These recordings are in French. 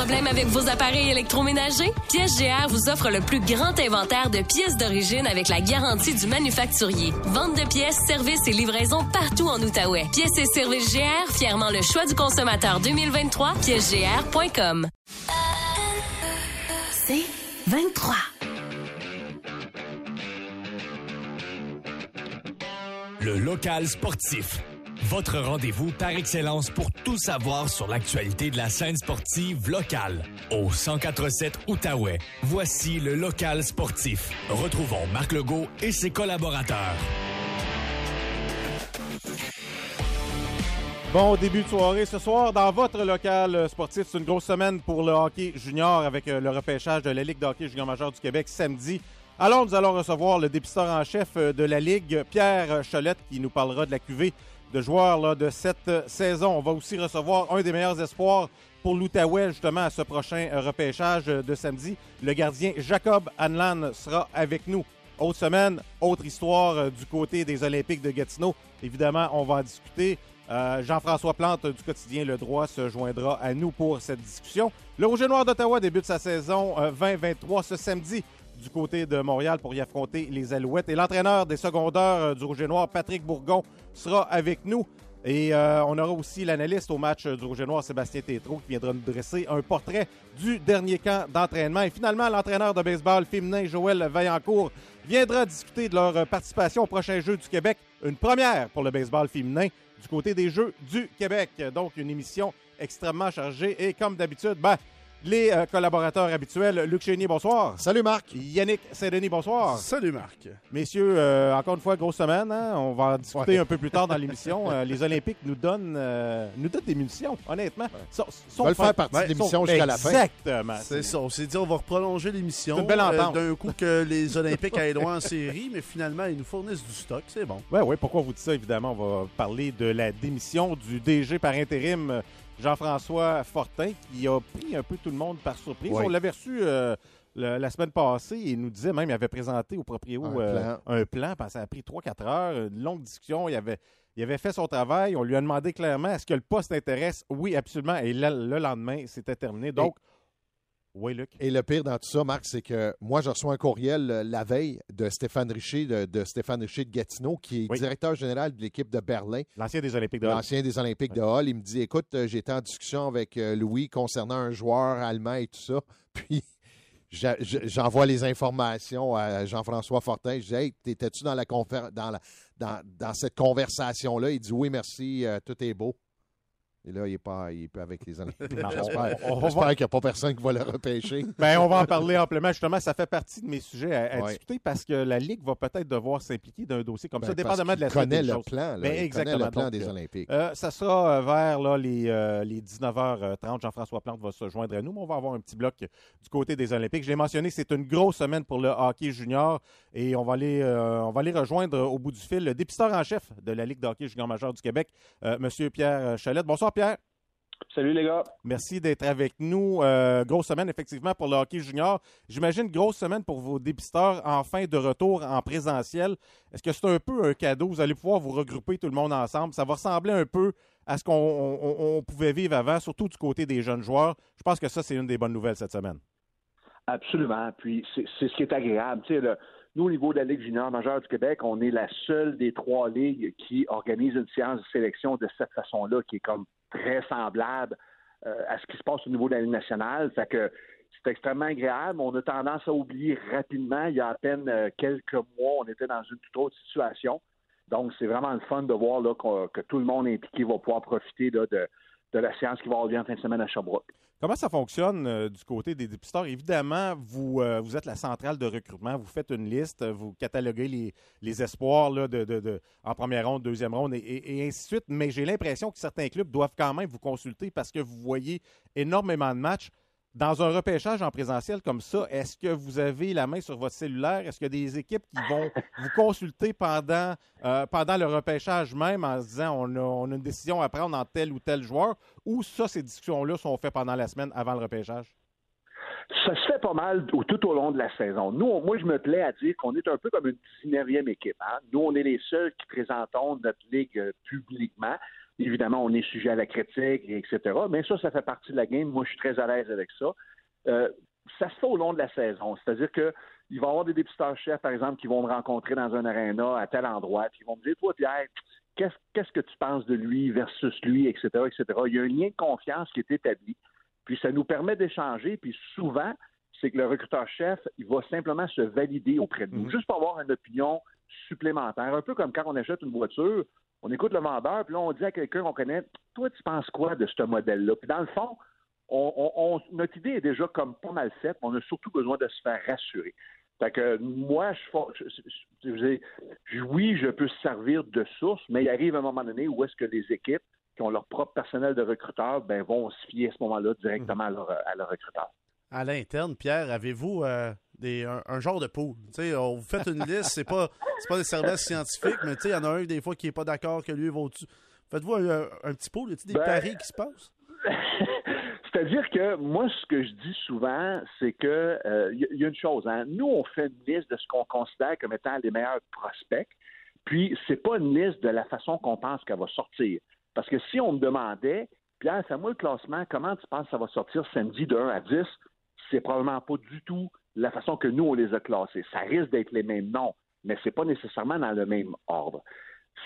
Problème avec vos appareils électroménagers? Pièces GR vous offre le plus grand inventaire de pièces d'origine avec la garantie du manufacturier. Vente de pièces, services et livraison partout en Outaouais. Pièces et services GR, fièrement le choix du consommateur 2023, piècesgr.com. C'est 23. Le local sportif. Votre rendez-vous par excellence pour tout savoir sur l'actualité de la scène sportive locale. Au 1047 Outaouais, voici le local sportif. Retrouvons Marc Legault et ses collaborateurs. Bon début de soirée ce soir dans votre local sportif. C'est une grosse semaine pour le hockey junior avec euh, le repêchage de la Ligue de hockey junior majeur du Québec samedi. Alors, nous allons recevoir le dépisteur en chef euh, de la Ligue, Pierre Cholette, qui nous parlera de la cuvée de joueurs de cette euh, saison. On va aussi recevoir un des meilleurs espoirs pour l'Outaouais, justement, à ce prochain euh, repêchage de samedi. Le gardien Jacob Hanlan sera avec nous. Autre semaine, autre histoire du côté des Olympiques de Gatineau. Évidemment, on va en discuter. Jean-François Plante du quotidien Le Droit se joindra à nous pour cette discussion. Le Rouge et Noir d'Ottawa débute sa saison 2023 ce samedi du côté de Montréal pour y affronter les Alouettes. Et l'entraîneur des secondaires euh, du Rouge et Noir, Patrick Bourgon, sera avec nous. Et euh, on aura aussi l'analyste au match du Rouge et Noir, Sébastien Tétrault, qui viendra nous dresser un portrait du dernier camp d'entraînement. Et finalement, l'entraîneur de baseball féminin, Joël Vaillancourt, viendra discuter de leur participation au prochain Jeu du Québec. Une première pour le baseball féminin du côté des Jeux du Québec. Donc, une émission extrêmement chargée. Et comme d'habitude, ben, les euh, collaborateurs habituels. Luc Chénier, bonsoir. Salut Marc. Yannick Saint-Denis, bonsoir. Salut Marc. Messieurs, euh, encore une fois, grosse semaine. Hein? On va en discuter un peu plus tard dans l'émission. Euh, les Olympiques nous donnent, nous donnent des munitions, honnêtement. on va faire partie de l'émission jusqu'à la fin. Exactement. C'est ça. On s'est dit on va prolonger l'émission. C'est une belle entente. D'un coup que les Olympiques aillent loin en série, mais finalement, ils nous fournissent du stock. C'est bon. Oui, oui. Pourquoi vous dites ça? Évidemment, on va parler de la démission du DG par intérim Jean-François Fortin, qui a pris un peu tout le monde par surprise. On l'avait reçu euh, la semaine passée et il nous disait même, il avait présenté au propriétaire un, euh, un, plan. ça a pris 3-4 heures, une longue discussion. Il avait, il avait fait son travail. On lui a demandé clairement est-ce que le poste intéresse? Oui, absolument. Et le lendemain, c'était terminé. Donc, oui, Luc. Et le pire dans tout ça, Marc, c'est que moi, je reçois un courriel euh, la veille de Stéphane Richer, de, Stéphane Richer de Gatineau, qui est directeur général de l'équipe de Berlin. L'ancien des Olympiques de Hall. L'ancien des Olympiques de Hall. Il me dit Écoute, euh, j'étais en discussion avec euh, Louis concernant un joueur allemand et tout ça. Puis. J'envoie les informations à Jean-François Fortin. Je dis Hey, étais-tu dans, la dans, la, dans, dans cette conversation-là? Il dit Oui, merci, tout est beau. Et là, il n'est pas, il avec les Olympiques. J'espère qu'il n'y a pas personne qui va le repêcher. Ben, on va en parler amplement. Justement, ça fait partie de mes sujets à, discuter parce que la Ligue va peut-être devoir s'impliquer d'un dossier comme ben, ça, dépendamment de la connaît le plan. Ben, exactement. le plan des Olympiques. Euh, ça sera euh, vers là, les, euh, les 19h30. Jean-François Plante va se joindre à nous, mais on va avoir un petit bloc du côté des Olympiques. Je l'ai mentionné, c'est une grosse semaine pour le hockey junior et on va aller, on va aller rejoindre au bout du fil le dépisteur en chef de la Ligue de hockey junior majeur du Québec, Monsieur Pierre Chalette. Bonsoir, Pierre. Salut les gars. Merci d'être avec nous. Euh, grosse semaine effectivement pour le hockey junior. J'imagine grosse semaine pour vos dépisteurs enfin de retour en présentiel. Est-ce que c'est un peu un cadeau? Vous allez pouvoir vous regrouper tout le monde ensemble. Ça va ressembler un peu à ce qu'on pouvait vivre avant, surtout du côté des jeunes joueurs. Je pense que ça, c'est une des bonnes nouvelles cette semaine. Absolument. Puis c'est ce qui est agréable. Tu sais, nous, au niveau de la Ligue junior majeure du Québec, on est la seule des trois ligues qui organise une séance de sélection de cette façon-là, qui est comme très semblable euh, à ce qui se passe au niveau de la nationale. Que c'est extrêmement agréable. On a tendance à oublier rapidement. Il y a à peine euh, quelques mois, on était dans une toute autre situation. Donc, c'est vraiment le fun de voir là, que, tout le monde impliqué va pouvoir profiter de, de la séance qui va avoir lieu en fin de semaine à Sherbrooke. Comment ça fonctionne euh, du côté des dépisteurs? Évidemment, vous, euh, vous êtes la centrale de recrutement. Vous faites une liste, vous cataloguez les, les espoirs là, de, de, de, en première ronde, deuxième ronde et, ainsi de suite. Mais j'ai l'impression que certains clubs doivent quand même vous consulter parce que vous voyez énormément de matchs. Dans un repêchage en présentiel comme ça, est-ce que vous avez la main sur votre cellulaire? Est-ce qu'il y a des équipes qui vont vous consulter pendant, euh, pendant le repêchage même en se disant on a, on a, une décision à prendre en tel ou tel joueur? Ou ça, ces discussions-là sont faites pendant la semaine avant le repêchage? Ça se fait pas mal tout au long de la saison. Nous, moi, je me plais à dire qu'on est un peu comme une 19e équipe. Hein? Nous, on est les seuls qui présentons notre ligue euh, publiquement. Évidemment, on est sujet à la critique, etc. Mais ça, ça fait partie de la game. Moi, je suis très à l'aise avec ça. Euh, ça se fait au long de la saison. C'est-à-dire que il va y avoir des dépisteurs chefs, par exemple, qui vont me rencontrer dans un aréna à tel endroit, puis ils vont me dire, toi, Pierre, qu'est-ce que tu penses de lui versus lui, etc., etc. Il y a un lien de confiance qui est établi. Puis ça nous permet d'échanger, puis souvent, c'est que le recruteur-chef, il va simplement se valider auprès de nous, mhm. juste pour avoir une opinion supplémentaire. Un peu comme quand on achète une voiture, on écoute le vendeur, puis là, on dit à quelqu'un qu'on connaît, toi, tu penses quoi de ce modèle-là? Puis dans le fond, on, notre idée est déjà comme pas mal faite, on a surtout besoin de se faire rassurer. Fait que moi, je, je, oui, je peux servir de source, mais il arrive un moment donné où est-ce que les équipes qui ont leur propre personnel de recruteurs ben, vont se fier à ce moment-là directement à leur, recruteur. À l'interne, Pierre, avez-vous euh, des, un, genre de pool? on vous fait une liste, c'est pas, pas des services scientifiques, mais il y en a un des fois qui n'est pas d'accord que lui va au-dessus. Faites-vous un, petit pool? Y a-t-il des ben, paris qui se passent? C'est-à-dire que moi, ce que je dis souvent, c'est que il euh, y, a une chose. Hein. Nous, on fait une liste de ce qu'on considère comme étant les meilleurs prospects. Puis, c'est pas une liste de la façon qu'on pense qu'elle va sortir. Parce que si on me demandait, Pierre, fais-moi le classement, comment tu penses que ça va sortir samedi de 1 à 10? C'est probablement pas du tout la façon que nous, on les a classés. Ça risque d'être les mêmes noms, mais c'est pas nécessairement dans le même ordre.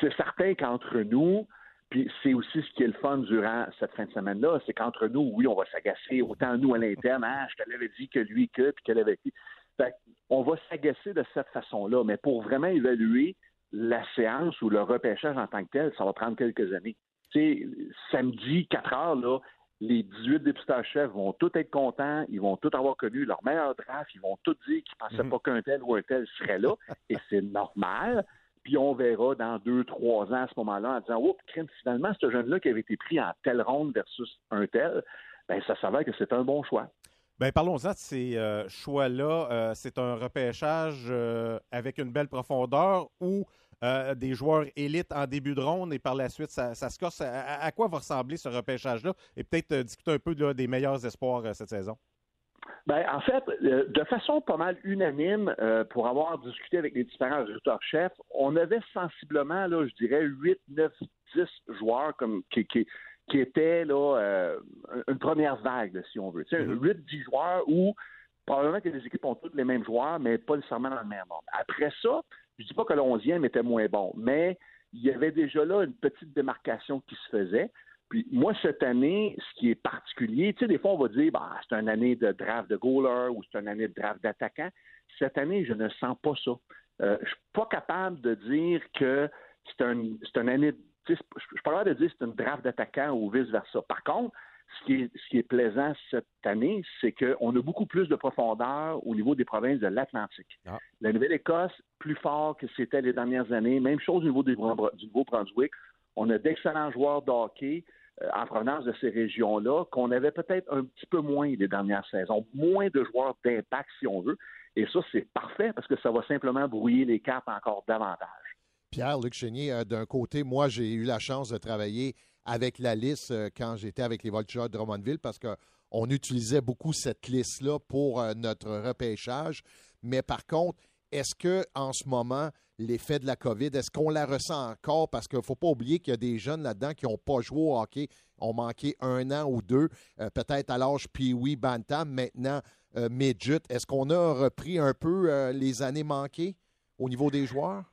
C'est certain qu'entre nous, puis c'est aussi ce qui est le fun durant cette fin de semaine-là, c'est qu'entre nous, oui, on va s'agacer, autant nous à l'interne, ah, je te l'avais dit que lui, que, puis qu'elle avait dit. Fait on va s'agacer de cette façon-là, mais pour vraiment évaluer la séance ou le repêchage en tant que tel, ça va prendre quelques années. Tu sais, samedi, 4 heures, là, les 18 députés chefs vont tous être contents, ils vont tous avoir connu leur meilleur draft, ils vont tous dire qu'ils ne pensaient mhm. pas qu'un tel ou un tel serait là, et c'est normal puis on verra dans deux, trois ans à ce moment-là en disant Oh, finalement, ce jeune-là qui avait été pris en telle ronde versus un tel, ben ça s'avère que c'est un bon choix. Ben, parlons-en de ces euh, choix-là. Euh, c'est un repêchage euh, avec une belle profondeur ou des joueurs élites en début de ronde et par la suite, ça, se corse. À, quoi va ressembler ce repêchage-là? Et peut-être discuter un peu des meilleurs espoirs cette saison. Ben, en fait, euh, de façon pas mal unanime, euh, pour avoir discuté avec les différents résultats-chefs, on avait sensiblement, là, je dirais, 8, 9, 10 joueurs comme, qui, qui, qui étaient là, euh, une première vague, si on veut. Tu sais, 8, mm-hmm. 10 joueurs où probablement que les équipes ont toutes les mêmes joueurs, mais pas nécessairement dans le même ordre. Après ça, je dis pas que le 11e était moins bon, mais il y avait déjà là une petite démarcation qui se faisait. Puis moi, cette année, ce qui est particulier, tu sais, des fois, on va dire, bah, c'est une année de draft de goaler ou c'est une année de draft d'attaquant. Cette année, je ne sens pas ça. Euh, je suis pas capable de dire que c'est un, une année. Je suis pas capable de dire que c'est une draft d'attaquant ou vice-versa. Par contre, ce qui, est, ce qui est plaisant cette année, c'est qu'on a beaucoup plus de profondeur au niveau des provinces de l'Atlantique. Ah. La Nouvelle-Écosse, plus fort que c'était les dernières années. Même chose au niveau du Nouveau-Brunswick. On a d'excellents joueurs de hockey euh, en provenance de ces régions-là qu'on avait peut-être un petit peu moins les dernières saisons, moins de joueurs d'impact si on veut. Et ça, c'est parfait parce que ça va simplement brouiller les cartes encore davantage. Pierre-Luc Chenier, euh, d'un côté, moi, j'ai eu la chance de travailler avec la liste euh, quand j'étais avec les Voltigeurs de Drummondville parce qu'on utilisait beaucoup cette liste-là pour notre repêchage. Mais par contre, est-ce que en ce moment, l'effet de la COVID, est-ce qu'on la ressent encore? Parce qu'il ne faut pas oublier qu'il y a des jeunes là-dedans qui n'ont pas joué au hockey, ont manqué un an ou deux, euh, peut-être à l'âge Pee-Wee, Bantam, maintenant euh, Midget. Est-ce qu'on a repris un peu euh, les années manquées au niveau des joueurs?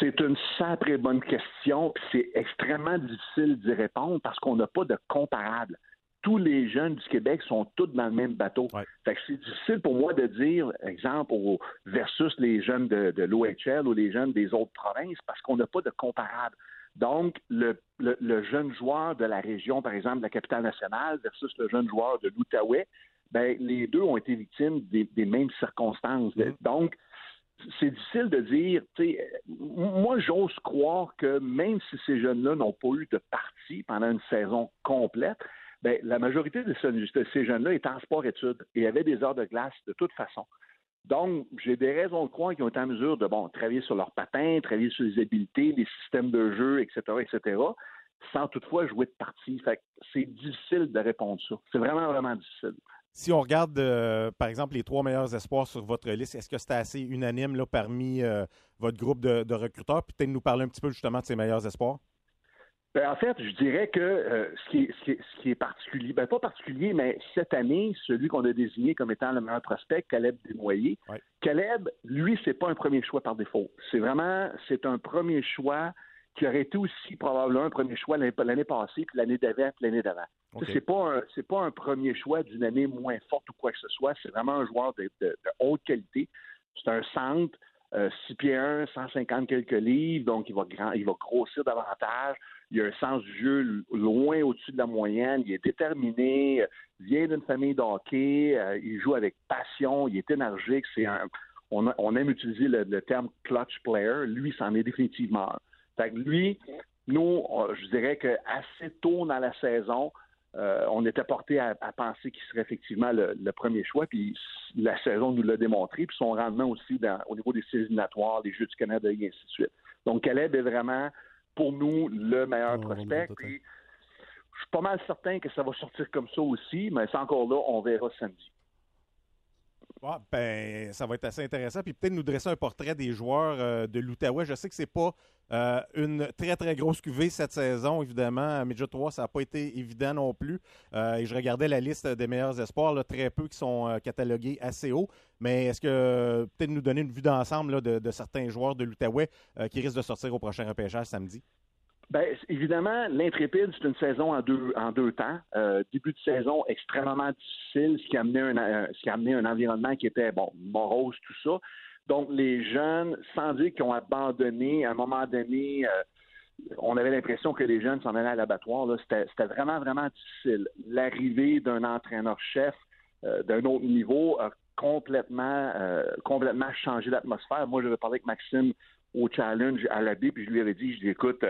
C'est une sacrée bonne question. C'est extrêmement difficile d'y répondre parce qu'on n'a pas de comparable tous les jeunes du Québec sont tous dans le même bateau. Fait que c'est difficile pour moi de dire, exemple, versus les jeunes de, l'OHL ou les jeunes des autres provinces, parce qu'on n'a pas de comparable. Donc, le, jeune joueur de la région, par exemple, de la capitale nationale, versus le jeune joueur de l'Outaouais, ben, les deux ont été victimes des, mêmes circonstances. Mm-hmm. Donc, c'est difficile de dire, moi j'ose croire que même si ces jeunes-là n'ont pas eu de partie pendant une saison complète, ben, la majorité de, ces jeunes-là étaient en sport-études et avaient des heures de glace de toute façon. Donc, j'ai des raisons de croire qu'ils ont été en mesure de bon, travailler sur leur patin, travailler sur les habiletés, les systèmes de jeu, etc., etc., sans toutefois jouer de partie. Fait c'est difficile de répondre ça. C'est vraiment, vraiment difficile. Si on regarde, euh, par exemple, les trois meilleurs espoirs sur votre liste, est-ce que c'était assez unanime là, parmi euh, votre groupe de, de recruteurs? Puis peut-être nous parler un petit peu justement de ces meilleurs espoirs. Ben, en fait, je dirais que euh, ce, qui est, ce, qui est, particulier, ben, pas particulier, mais cette année, celui qu'on a désigné comme étant le meilleur prospect, Caleb Desnoyers, Caleb, lui, c'est pas un premier choix par défaut. C'est vraiment, c'est un premier choix qui aurait été aussi probablement un premier choix l'année passée, puis l'année d'avant, puis l'année d'avant. C'est pas c'est pas un premier choix d'une année moins forte ou quoi que ce soit. C'est vraiment un joueur de, haute qualité. C'est un centre, 6 euh, pieds 1, 150 quelques livres, donc il va grand, il va grossir davantage. Il a un sens du jeu loin au-dessus de la moyenne. Il est déterminé, vient d'une famille d'hockey, euh, il joue avec passion, il est énergique. C'est un, on, aime utiliser le, le, terme clutch player. Lui, c'en est définitivement un. Fait que lui, nous, je dirais qu'assez tôt dans la saison, euh, on était porté à, penser qu'il serait effectivement le, premier choix, puis la saison nous l'a démontré, puis son rendement aussi au niveau des séries éliminatoires, des Jeux du Canada et ainsi de suite. Donc, Caleb est vraiment, pour nous, le meilleur oh, prospect. Puis, je suis pas mal certain que ça va sortir comme ça aussi, mais c'est encore là, on verra samedi. Ah, ben, ça va être assez intéressant. Puis peut-être nous dresser un portrait des joueurs euh, de l'Outaouais. Je sais que c'est pas euh, une très, très grosse cuvée cette saison, évidemment. Midget 3, ça n'a pas été évident non plus. Euh, et je regardais la liste des meilleurs espoirs, très peu qui sont catalogués assez haut. Mais est-ce que peut-être nous donner une vue d'ensemble de, de, certains joueurs de l'Outaouais qui risquent de sortir au prochain repêchage samedi? Ben, évidemment, l'intrépide, c'est une saison en deux, en deux temps. Euh, début de saison extrêmement difficile, ce qui a amené un, euh, ce qui a amené un environnement qui était, bon, morose, tout ça. Donc, les jeunes, sans dire qu'ils ont abandonné, à un moment donné, euh, on avait l'impression que les jeunes s'en allaient à l'abattoir. C'était vraiment, vraiment difficile. L'arrivée d'un entraîneur-chef d'un autre niveau a complètement, complètement changé l'atmosphère. Moi, j'avais parlé avec Maxime au challenge à la puis je lui avais dit, je dis, écoute,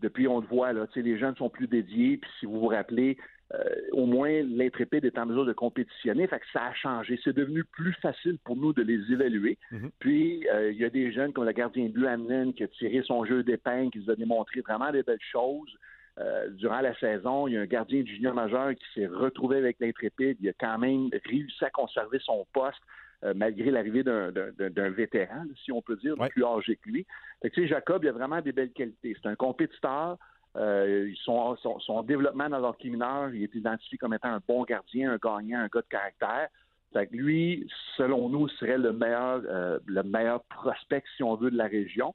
depuis on le voit, là, les jeunes sont plus dédiés, puis si vous vous rappelez, euh, au moins l'intrépide est en mesure de compétitionner, fait que ça a changé. C'est devenu plus facile pour nous de les évaluer. Mhm. Puis euh, il y a des jeunes comme le gardien de but qui a tiré son jeu d'épingle, qui nous a démontré vraiment des belles choses. Euh, durant la saison, il y a un gardien de junior majeur qui s'est retrouvé avec l'intrépide. Il a quand même réussi à conserver son poste. Euh, malgré l'arrivée d'un vétéran, si on peut dire, plus âgé que lui. Fait que, Jacob, il a vraiment des belles qualités. C'est un compétiteur. Euh, son, son, développement dans l'hockey mineur, il est identifié comme étant un bon gardien, un gagnant, un gars de caractère. Fait que lui, selon nous, serait le meilleur, euh, le meilleur prospect, si on veut, de la région.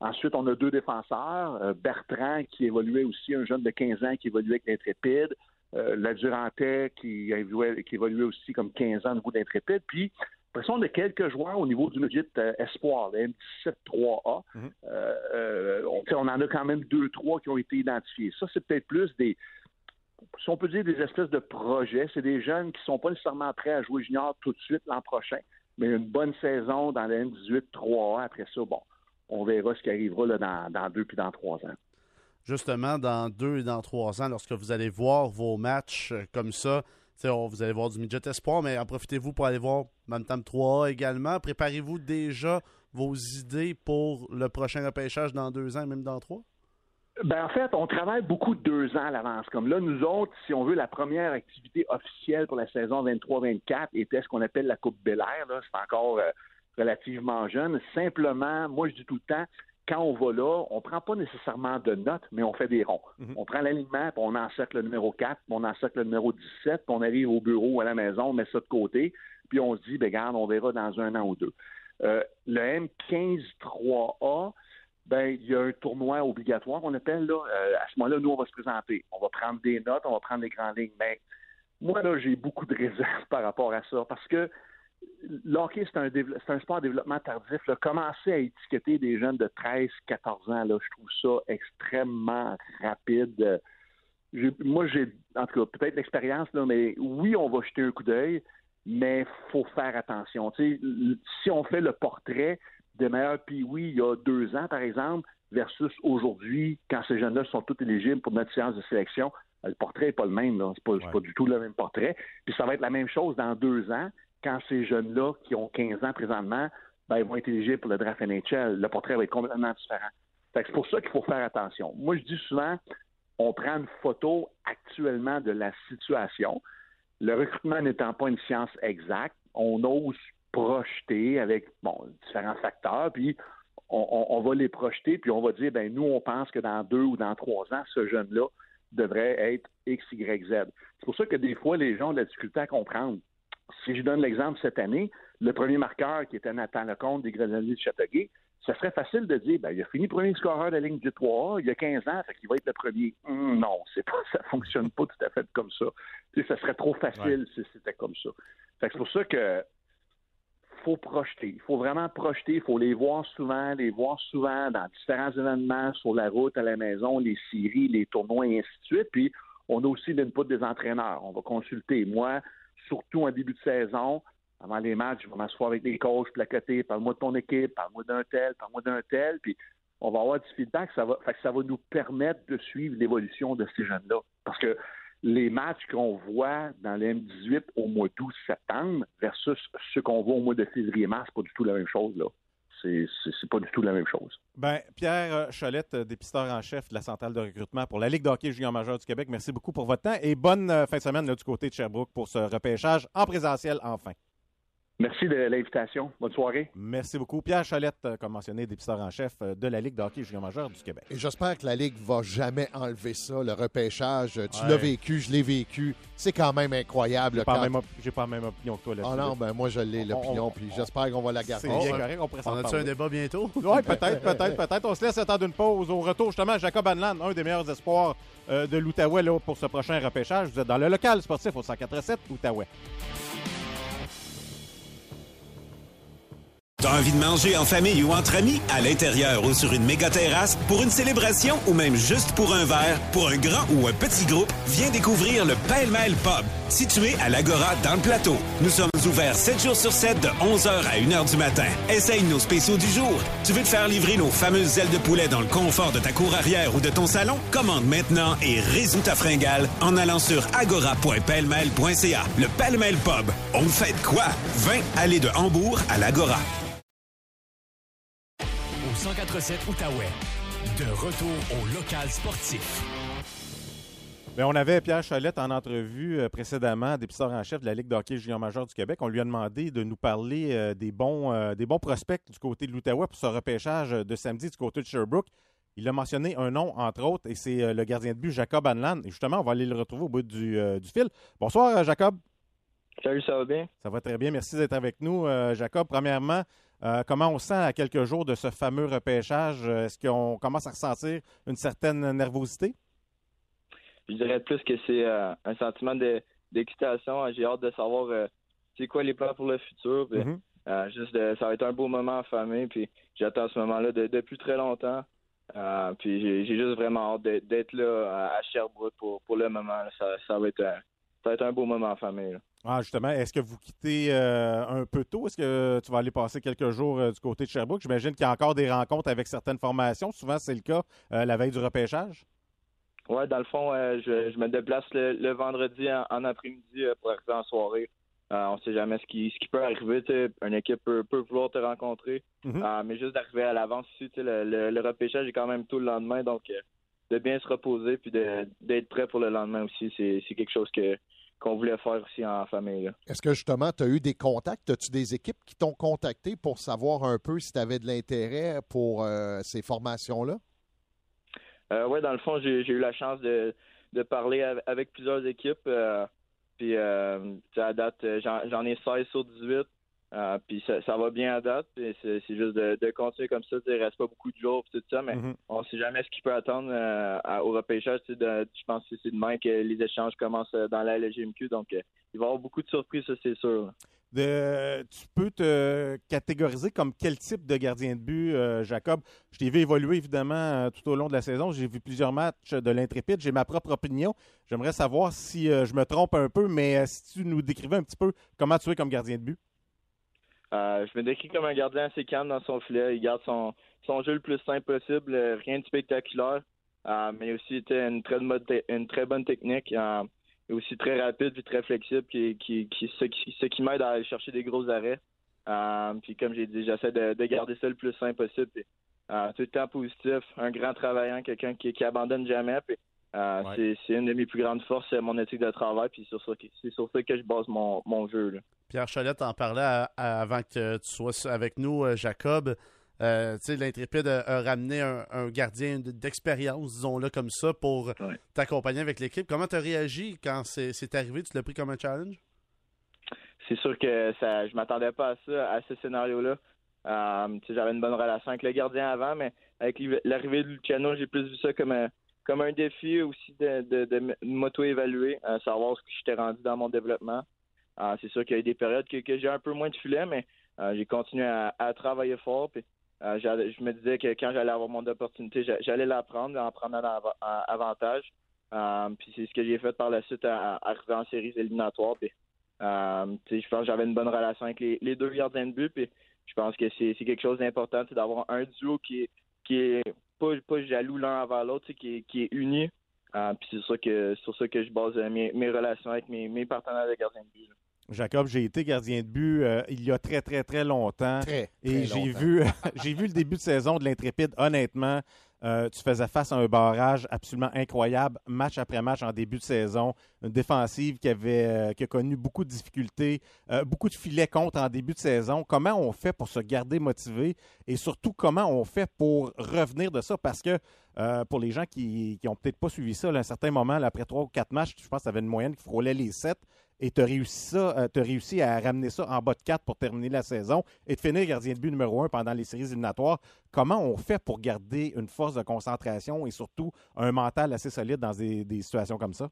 Ensuite, on a deux défenseurs. Euh, Bertrand, qui évoluait aussi, un jeune de 15 ans qui évoluait avec l'Intrépide. la Durantais, qui évoluait, qui évoluait aussi comme 15 ans au niveau d'Intrépide. Puis, l'impression de quelques joueurs au niveau du midget euh, espoir, le M17-3A. Mhm. Euh, euh, on, en a quand même deux, trois qui ont été identifiés. Ça, c'est peut-être plus des, si on peut dire des espèces de projets. C'est des jeunes qui sont pas nécessairement prêts à jouer junior tout de suite l'an prochain, mais une bonne saison dans le M18-3A. Après ça, bon, on verra ce qui arrivera là, dans, dans deux puis dans trois ans justement dans deux et dans trois ans, lorsque vous allez voir vos matchs comme ça, vous allez voir du midget espoir, mais en profitez-vous pour aller voir Bantam 3A également. Préparez-vous déjà vos idées pour le prochain repêchage dans deux ans, même dans trois? Ben, en fait, on travaille beaucoup de deux ans à l'avance. Comme là, nous autres, si on veut, la première activité officielle pour la saison 23-24 était ce qu'on appelle la Coupe Bel Air. C'est encore euh, relativement jeune. Simplement, moi, je dis tout le temps, quand on va là, on prend pas nécessairement de notes, mais on fait des ronds. Mhm. On prend l'alignement, puis on encercle le numéro 4, puis on encercle le numéro 17, puis on arrive au bureau ou à la maison, on met ça de côté, puis on se dit, ben regarde, on verra dans un an ou deux. Euh, le M15-3A, ben il y a un tournoi obligatoire, on appelle là. Euh, à ce moment-là, nous, on va se présenter. On va prendre des notes, on va prendre des grandes lignes. Mais moi, là, j'ai beaucoup de réserves par rapport à ça, parce que l'hockey, c'est un, c'est un sport de développement tardif. Commencer à étiqueter des jeunes de 13, 14 ans, là, je trouve ça extrêmement rapide. moi, j'ai, en tout cas, peut-être l'expérience, là, mais oui, on va jeter un coup d'œil, mais faut faire attention. si on fait le portrait des meilleurs puis oui, il y a deux ans, par exemple, versus aujourd'hui, quand ces jeunes-là sont tous éligibles pour notre séance de sélection, le portrait n'est pas le même. Ce n'est pas, pas, du tout le même portrait. Puis ça va être la même chose dans deux ans quand ces jeunes-là, qui ont 15 ans présentement, ben, ils vont être éligibles pour le draft NHL. Le portrait va être complètement différent. c'est pour ça qu'il faut faire attention. Moi, je dis souvent, on prend une photo actuellement de la situation. Le recrutement n'étant pas une science exacte, on ose projeter avec bon, différents facteurs, puis on, va les projeter, puis on va dire, ben nous, on pense que dans deux ou dans trois ans, ce jeune-là devrait être X, Y, Z. C'est pour ça que des fois, les gens ont de la difficulté à comprendre. Si je donne l'exemple cette année, le premier marqueur qui était Nathan Lecomte des Grenadiers de Châteauguay, ça serait facile de dire, ben, il a fini premier scoreur de la ligne du 3 il y a 15 ans, fait qu'il va être le premier. Hum, non, c'est pas, ça fonctionne pas tout à fait comme ça. ça serait trop facile si c'était comme ça. c'est pour ça que faut projeter. Il faut vraiment projeter. Il faut les voir souvent, les voir souvent dans différents événements, sur la route, à la maison, les séries, les tournois, et ainsi de suite. Puis, on a aussi l'input des entraîneurs. On va consulter. Moi, surtout en début de saison, avant les matchs, je vais m'asseoir avec des coachs, placoter, parle-moi de ton équipe, parle-moi d'un tel, parle-moi d'un tel, puis on va avoir du feedback, ça va, ça va nous permettre de suivre l'évolution de ces jeunes-là. Parce que les matchs qu'on voit dans les M18 au mois d'août, septembre versus ceux qu'on voit au mois de février, mars, c'est pas du tout la même chose, là. C'est pas du tout la même chose. Ben, Pierre euh, Cholette, euh, dépisteur en chef de la centrale de recrutement pour la Ligue d'hockey junior majeur du Québec, merci beaucoup pour votre temps et bonne euh, fin de semaine du côté de Sherbrooke pour ce repêchage en présentiel enfin. Merci de l'invitation. Bonne soirée. Merci beaucoup. Pierre Chalette, euh, comme mentionné, dépisteur en chef euh, de la Ligue d'hockey junior majeur du Québec. Et j'espère que la Ligue va jamais enlever ça, le repêchage. Tu l'as vécu, je l'ai vécu. C'est quand même incroyable. J'ai pas, quand... pas, la même opinion que toi là-dessus. Oh non, ben moi je l'ai l'opinion, puis j'espère qu'on va la garder. C'est bien correct, on On a-tu un débat bientôt? Oui, peut-être, peut-être, peut-être. On se laisse attendre une pause. Au retour, justement, Jacob Anland, un des meilleurs espoirs euh, de l'Outaouais pour ce prochain repêchage. Vous êtes dans le local sportif au 147 Outaouais. T'as envie de manger en famille ou entre amis, à l'intérieur ou sur une méga terrasse, pour une célébration ou même juste pour un verre, pour un grand ou un petit groupe, viens découvrir le Pêle-Mêle Pub, situé à l'Agora dans le plateau. Nous sommes ouverts 7 jours sur 7 de 11h à 1h du matin. Essaye nos spéciaux du jour. Tu veux te faire livrer nos fameuses ailes de poulet dans le confort de ta cour arrière ou de ton salon? Commande maintenant et résous ta fringale en allant sur agora.pellemel.ca. Le Pêle-Mêle Pub. On fait quoi? 20 allées de Hambourg à l'Agora. 1047 Outaouais. De retour au local sportif. Bien, on avait Pierre Cholette en entrevue euh, précédemment, dépisteur en chef de la Ligue d'hockey junior majeur du Québec. On lui a demandé de nous parler euh, des, bons, euh, des bons prospects du côté de l'Outaouais pour ce repêchage de samedi du côté de Sherbrooke. Il a mentionné un nom, entre autres, et c'est le gardien de but Jacob Anland. Et justement, on va aller le retrouver au bout du, du fil. Bonsoir, Jacob. Salut, ça va bien? Ça va très bien. Merci d'être avec nous, Jacob. Premièrement, euh, comment on sent à quelques jours de ce fameux repêchage? Est-ce qu'on commence à ressentir une certaine nervosité? Je dirais plus que c'est euh, un sentiment d'excitation. J'ai hâte de savoir euh, c'est quoi les plans pour le futur. Mm-hmm. juste ça va être un beau moment en famille. Puis j'attends ce moment-là depuis très longtemps. puis j'ai juste vraiment hâte d'être là à Sherbrooke pour, pour le moment. Ça, va être ça va être un beau moment en famille. Ah, justement, est-ce que vous quittez euh, un peu tôt? Est-ce que tu vas aller passer quelques jours euh, du côté de Sherbrooke? J'imagine qu'il y a encore des rencontres avec certaines formations. Souvent, c'est le cas euh, la veille du repêchage. Oui, dans le fond, je, me déplace le, vendredi en, après-midi pour arriver en soirée. on ne sait jamais ce qui, ce qui peut arriver. Une équipe peut, vouloir te rencontrer. Mm-hmm. mais juste d'arriver à l'avance ici, le, le, repêchage est quand même tout le lendemain. Donc, de bien se reposer puis d'être prêt pour le lendemain aussi, c'est quelque chose que qu'on voulait faire aussi en famille. Est-ce que justement, tu as eu des contacts? As-tu des équipes qui t'ont contacté pour savoir un peu si tu avais de l'intérêt pour euh, ces formations-là? Euh, oui, dans le fond, j'ai eu la chance de, parler avec plusieurs équipes. Euh, puis, à date, j'en ai 16 sur 18. Euh, puis ça, va bien à date. C'est juste de, continuer comme ça. Il reste pas beaucoup de jours tout ça, mais mm-hmm. on sait jamais ce qui peut attendre euh, au repêchage. je pense que c'est demain que les échanges commencent euh, dans la LGMQ. Donc il va y avoir beaucoup de surprises, ça c'est sûr. tu peux te catégoriser comme quel type de gardien de but, Jacob? Je t'ai vu évoluer évidemment tout au long de la saison. J'ai vu plusieurs matchs de l'Intrépide. J'ai ma propre opinion. J'aimerais savoir si je me trompe un peu, mais si tu nous décrivais un petit peu comment tu es comme gardien de but. Euh, je me décris comme un gardien assez calme dans son filet. Il garde son, son jeu le plus simple possible, euh, rien de spectaculaire, euh, mais aussi était une très, une très bonne technique. et aussi très rapide et très flexible, qui, qui, qui, ce qui, ce qui m'aide à aller chercher des gros arrêts. puis comme j'ai dit, j'essaie de, de, garder ça le plus simple possible. tout le temps positif, un grand travaillant, quelqu'un qui, qui abandonne jamais. C'est une de mes plus grandes forces, mon éthique de travail. Puis c'est sur ça que je base mon, mon jeu. Là. Pierre Chalette en parlait avant que tu sois avec nous, euh, Jacob. Euh, l'intrépide a, a ramené un, un gardien d'expérience, disons-le comme ça, pour Ouais. t'accompagner avec l'équipe. Comment tu as réagi quand c'est arrivé? Tu l'as pris comme un challenge? c'est sûr que ça, je m'attendais pas à ça, à ce scénario-là. Euh, J'avais une bonne relation avec le gardien avant, mais avec l'arrivée de Luciano, j'ai plus vu ça comme un, comme un défi aussi de, de, de m- m'auto-évaluer, euh, savoir ce que j'étais rendu dans mon développement. Euh, c'est sûr qu'il y a eu des périodes que, j'ai un peu moins de filet, mais euh, j'ai continué à, travailler fort. Puis, euh, je me disais que quand j'allais avoir mon opportunité, j'a- j'allais la prendre, en prendre av- un avantage. Euh, puis c'est ce que j'ai fait par la suite à, arriver en séries éliminatoires. Puis, euh, je pense que j'avais une bonne relation avec les, deux gardiens de but. Puis je pense que c'est quelque chose d'important, d'avoir un duo qui est, qui est pas, pas jaloux l'un envers l'autre, qui est, qui est uni. Euh, puis c'est sur, que, sur ça que je base euh, mes, mes relations avec mes, mes partenaires de gardiens de but. Jacob, j'ai été gardien de but euh, il y a très, très, très longtemps. Très, Et j'ai vu, j'ai vu le début de saison de l'Intrépide. Honnêtement, euh, tu faisais face à un barrage absolument incroyable, match après match en début de saison. Une défensive qui, avait, euh, qui a connu beaucoup de difficultés, euh, beaucoup de filets contre en début de saison. Comment on fait pour se garder motivé et surtout comment on fait pour revenir de ça? Parce que pour les gens qui n'ont peut-être pas suivi ça, là, à un certain moment, là, après trois ou quatre matchs, je pense que tu avais une moyenne qui frôlait les sept et tu as t'as réussi à ramener ça en bas de 4 pour terminer la saison et de finir gardien de but numéro 1 pendant les séries éliminatoires. Comment on fait pour garder une force de concentration et surtout un mental assez solide dans des, situations comme ça?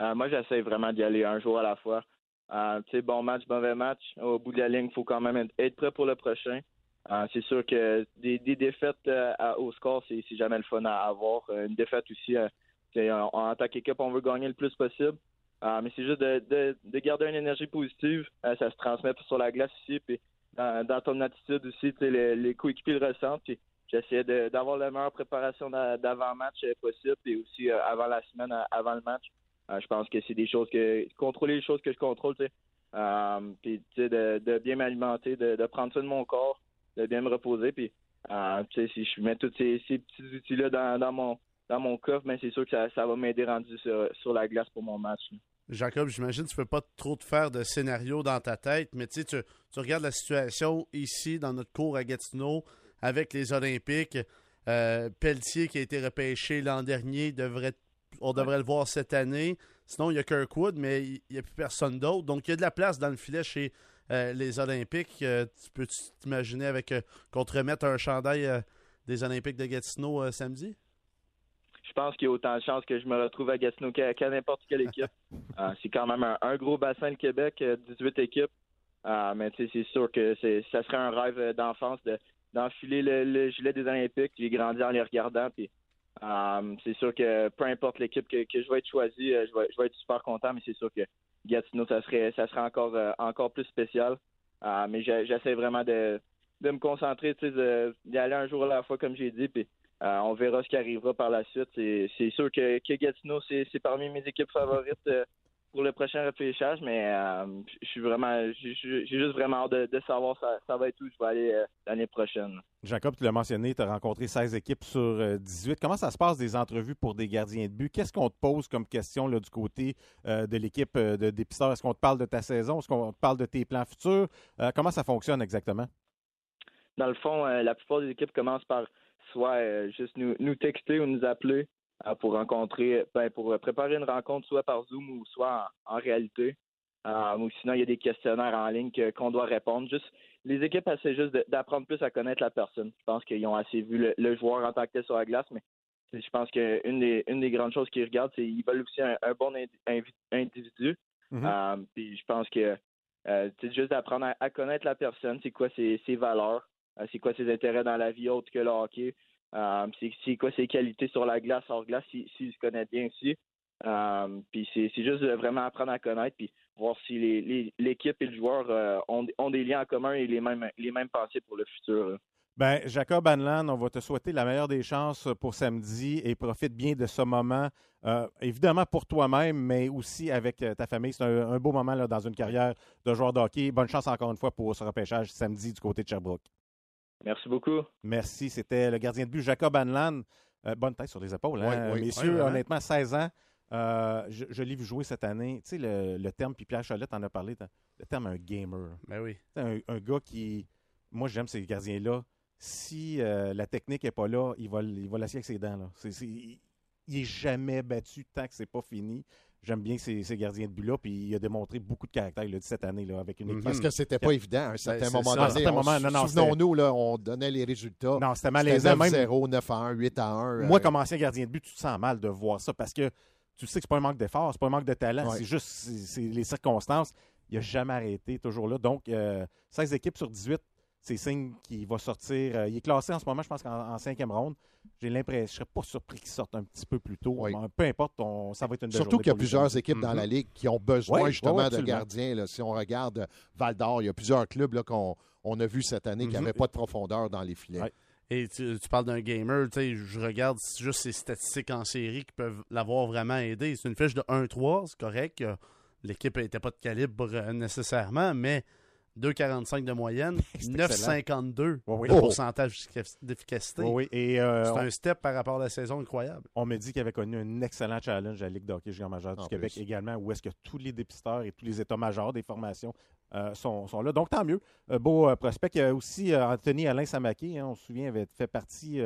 Euh, moi, j'essaie vraiment d'y aller un jour à la fois. Euh, bon match, mauvais match. Au bout de la ligne, il faut quand même être- prêt pour le prochain. Euh, c'est sûr que des, défaites euh, au score, c'est jamais le fun à avoir. Une défaite aussi, en, en tant qu'équipe, on veut gagner le plus possible. Euh, mais c'est juste de, de- de garder une énergie positive. Euh, ça se transmet sur la glace aussi. Puis dans, ton attitude aussi, les, les coéquipiers le ressentent. Puis d'avoir la meilleure préparation d'a- d'avant-match euh, possible et aussi euh, avant la semaine, avant le match. Je pense que c'est des choses que contrôler les choses que je contrôle, puis de, bien m'alimenter, de, prendre soin de mon corps, de bien me reposer. Puis si je mets tous ces, petits outils-là dans mon dans mon coffre, ben c'est sûr que ça, ça va m'aider rendu sur, sur la glace pour mon match. là. Jacob, j'imagine que tu peux pas trop te faire de scénario dans ta tête, mais tu, sais, tu regardes la situation ici dans notre cours à Gatineau avec les Olympiques. Euh, Pelletier qui a été repêché l'an dernier, devrait, on devrait le voir cette année. Sinon, il y a Kirkwood, mais il n'y a plus personne d'autre. Donc, il y a de la place dans le filet chez euh, les Olympiques. Euh, tu peux t'imaginer avec qu'on te remette un chandail des Olympiques de Gatineau samedi? Je pense qu'il y a autant de chances que je me retrouve à Gatineau qu'à n'importe quelle équipe. Euh, c'est quand même un, un gros bassin le Québec, euh, 18 équipes. Euh, mais c'est sûr que c'est ça serait un rêve euh, d'enfance de d'enfiler le, le gilet des Olympiques. J'ai grandi en les regardant. Puis euh, c'est sûr que peu importe l'équipe que, que je vais être choisi, euh, je vais, je vais être super content. Mais c'est sûr que Gatineau, ça serait ça serait encore euh, encore plus spécial. Euh, mais j'essaie vraiment de de me concentrer, tu sais, de- d'y aller un jour à la fois, comme j'ai dit. Puis euh, on verra ce qui arrivera par la suite. C'est sûr que, que Gatineau, c'est parmi mes équipes favorites euh, pour le prochain repêchage, mais euh, je suis vraiment, j'ai juste vraiment hâte de, de savoir ça, ça va être où je vais aller l'année prochaine. Jacob, tu l'as mentionné, tu as rencontré 16 équipes sur euh, 18. Comment ça se passe des entrevues pour des gardiens de but? Qu'est-ce qu'on te pose comme question là, du côté de l'équipe de dépisteur? Est-ce qu'on te parle de ta saison? Est-ce qu'on te parle de tes plans futurs? Comment ça fonctionne exactement? Dans le fond, la plupart des équipes commencent par soit euh, juste nous, nous texter ou nous appeler euh, pour rencontrer, ben, pour euh, préparer une rencontre soit par Zoom ou soit en, en réalité. Euh, ou sinon, il y a des questionnaires en ligne qu'on doit répondre. Juste, les équipes essaient juste d'apprendre plus à connaître la personne. Je pense qu'ils ont assez vu le, le joueur en tant que tel sur la glace, mais je pense qu'une des, une des grandes choses qu'ils regardent, c'est qu'ils veulent aussi un, un bon indi- individu. Mhm. Euh, puis je pense que euh, c'est juste d'apprendre à, à connaître la personne, c'est quoi ses, ses valeurs, c'est quoi ses intérêts dans la vie autre que le hockey, euh, c'est, quoi ses qualités sur la glace, hors glace, s'il si, se connaît bien aussi? Euh, puis c'est, juste de vraiment apprendre à connaître, puis voir si l'équipe et le joueur euh, ont, des liens en commun et les mêmes, pensées pour le futur. Ben, Jacob Anlan, on va te souhaiter la meilleure des chances pour samedi et profite bien de ce moment. euh, évidemment pour toi-même, mais aussi avec euh, ta famille. C'est un, beau moment dans une carrière de joueur de hockey. Bonne chance encore une fois pour ce repêchage samedi du côté de Sherbrooke. Merci beaucoup. Merci. C'était le gardien de but Jacob Anlan. Euh, bonne tête sur les épaules, hein, Oui, oui. messieurs. Oui, honnêtement, 16 ans. Euh, je je l'ai vu jouer cette année. Tu sais, le, le terme, puis Pierre Cholette en a parlé, le terme un gamer. Ben oui. C'est un, un gars qui. Moi, j'aime ces gardiens-là si euh, la technique n'est pas là, il va, l- il va l'assier avec ses dents. Là. C'est- c'est- il il est jamais battu tant que c'est pas fini. J'aime bien ces, ces gardiens de but-là, puis il a démontré beaucoup de caractère là, cette année là, avec une équipe. Parce que c'était pas évident à un certain c'est moment ça. donné. À un certain On- moment, non, non, Souvenons-nous, là, on donnait les résultats. Non, c'était malaisant. Même, 9-0, 9 à 1, 8 à 1. moi, euh, comme ancien gardien de but, tu te sens mal de voir ça parce que tu sais que c'est pas un manque d'effort, c'est pas un manque de talent, Ouais. c'est juste les circonstances. Il a jamais arrêté, toujours là. Donc, euh, 16 équipes sur 18, c'est signe qu'il va sortir. euh, il est classé en ce moment, je pense qu'en en cinquième ronde. J'ai l'impression, je serais pas surpris qu'il sorte un petit peu plus tôt. Oui. Mais peu importe, on- ça va être une belle Surtout qu'il y a lui. plusieurs équipes dans Mhm. la Ligue qui ont besoin justement de gardiens. là. Si on regarde euh, Val d'Or, il y a plusieurs clubs qu'on on a vu cette année qui Mhm. n'avaient pas de profondeur dans les filets. Et tu, tu parles d'un gamer, tu sais, je regarde juste ses statistiques en série qui peuvent l'avoir vraiment aidé. C'est une fiche de 1-3, c'est correct. euh, L'équipe n'était pas de calibre nécessairement, mais 2,45 de moyenne, C'est 9,52 Oui, oui. de Oh. pourcentage d'effic- d'efficacité. Oui, euh, C'est on, un step par rapport à la saison incroyable. on me dit qu'il avait connu un excellent challenge à la Ligue d'hockey junior majeur du En Québec plus. également, où est-ce que tous les dépisteurs et tous les états majors des formations euh, sont, sont là. Donc, tant mieux. Euh, beau euh, prospect. Il y a aussi euh, Anthony Alain Samaki, hein, on se souvient, avait fait partie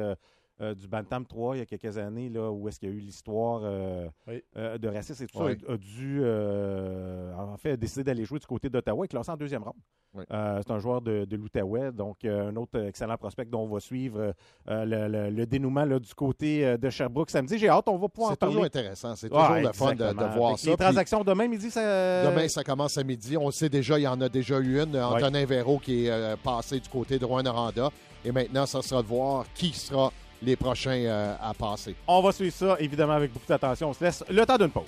euh, du Bantam 3 il y a quelques années, là, où est-ce qu'il y a eu l'histoire euh, Oui. euh, de racisme et tout Oui. ça, a, a dû, en fait, décider d'aller jouer du côté d'Ottawa et classé en deuxième ronde. Oui. C'est un joueur de, de l'Outaouais, donc un autre excellent prospect dont on va suivre le, le- le dénouement là, du côté de Sherbrooke samedi. J'ai hâte, on va pouvoir en C'est toujours intéressant. C'est toujours le fun de, voir Avec ça. Les transactions demain midi, ça. Demain, ça commence à midi. On le sait déjà, il y en a déjà eu une. Antonin Véro qui est passé du côté de Rouen-Noranda. Et maintenant, ça sera de voir qui sera les prochains euh, à passer. On va suivre ça, évidemment, avec beaucoup d'attention. On se laisse le temps d'une pause.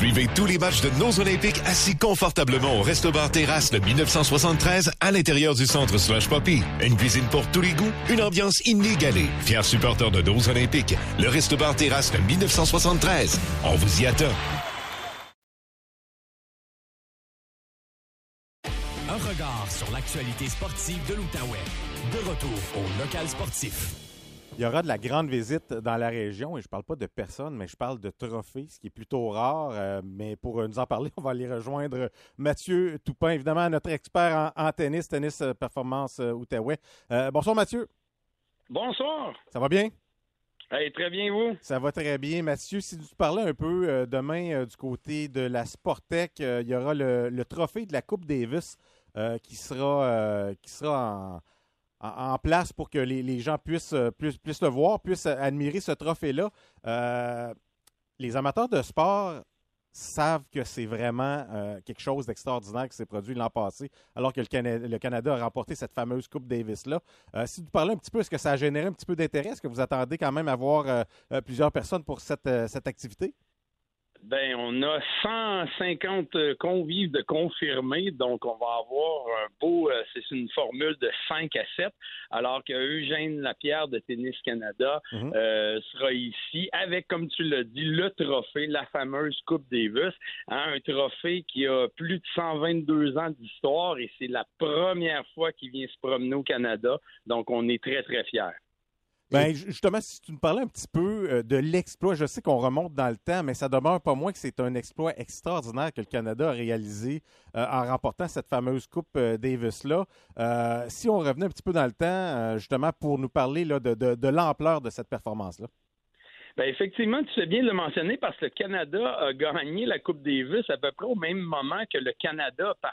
Suivez tous les matchs de nos Olympiques assis confortablement au Resto-Bar Terrasse de 1973 à l'intérieur du centre Slush Poppy. Une cuisine pour tous les goûts, une ambiance inégalée. Fier supporter de nos Olympiques, le Resto-Bar Terrasse de 1973. On vous y attend. Un regard sur l'actualité sportive de l'Outaouais. De retour au local sportif. Il y aura de la grande visite dans la région et je parle pas de personnes, mais je parle de trophées, ce qui est plutôt rare. Euh, mais pour euh, nous en parler, on va aller rejoindre Mathieu Toupin, évidemment, notre expert en, en tennis, tennis euh, performance euh, Outaouais. Euh, bonsoir Mathieu, Bonsoir. ça va bien? Hey, très bien, vous? Ça va très bien. Mathieu, si tu parlais un peu euh, demain euh, du côté de la Sportec, euh, il y aura le, le trophée de la Coupe Davis euh, qui sera, euh, qui sera en, en- place pour que les, gens puissent, euh, puissent, le voir, puissent admirer ce trophée-là. Euh, les amateurs de sport savent que c'est vraiment euh, quelque chose d'extraordinaire qui s'est produit l'an passé, alors que le, Cana- le Canada a remporté cette fameuse Coupe Davis-là. Si vous parlez un petit peu, est-ce que ça a généré un petit peu d'intérêt? Est-ce que vous attendez quand même euh, euh, plusieurs personnes pour cette, cette activité? Ben, on a 150 euh, convives de confirmés, donc on va avoir un beau, euh, c'est une formule de 5 à 7, alors que Eugène Lapierre de Tennis Canada Mhm. euh, sera ici avec, comme tu l'as dit, le trophée, la fameuse Coupe Davis, hein, un trophée qui a plus de 122 ans d'histoire et c'est la première fois qu'il vient se promener au Canada, donc on est très, très fiers. Ben, ju- justement, si tu nous parlais un petit peu euh, de l'exploit, je sais qu'on remonte dans le temps, mais ça demeure pas moins que c'est un exploit extraordinaire que le Canada a réalisé euh, en remportant cette fameuse Coupe euh, Davis-là. Euh, si on revenait un petit peu dans le temps, euh, justement, pour nous parler là, de, de- de l'ampleur de cette performance-là. Ben effectivement, tu fais bien de le mentionner parce que le Canada a gagné la Coupe Davis à peu près au même moment que le Canada a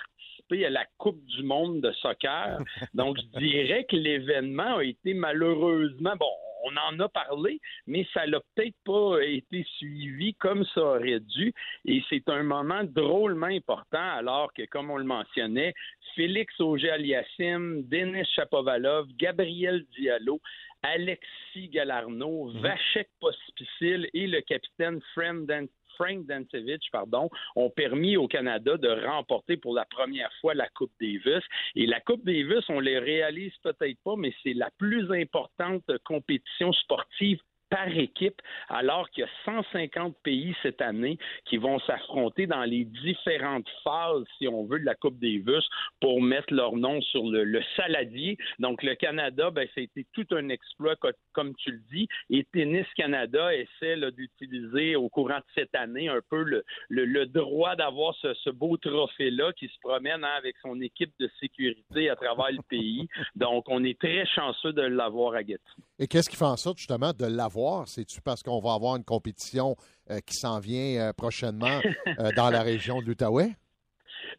participé à la Coupe du monde de soccer. Donc, je dirais que l'événement a été malheureusement, bon, on en a parlé, mais ça n'a peut-être pas été suivi comme ça aurait dû. Et c'est un moment drôlement important alors que, comme on le mentionnait, Félix Auger-Aliassime, Denis Chapovalov, Gabriel Diallo, Alexis Galarno, Vachek Pospisil et le capitaine Dan- Frank Dancevich, pardon, ont permis au Canada de remporter pour la première fois la Coupe Davis. Et la Coupe Davis, on les réalise peut-être pas, mais c'est la plus importante compétition sportive par équipe, alors qu'il y a 150 pays cette année qui vont s'affronter dans les différentes phases, si on veut, de la Coupe Davis pour mettre leur nom sur le, saladier. Donc, le Canada, ben, ça a été tout un exploit, comme tu le dis, et Tennis Canada essaie d'utiliser au courant de cette année un peu le, droit d'avoir ce, beau trophée-là qui se promène hein, avec son équipe de sécurité à travers le pays. Donc, on est très chanceux de l'avoir à Gatineau. Et qu'est-ce qui fait en sorte justement de l'avoir? C'est-tu parce qu'on va avoir une compétition euh, qui s'en vient euh, prochainement euh, dans la région de l'Outaouais?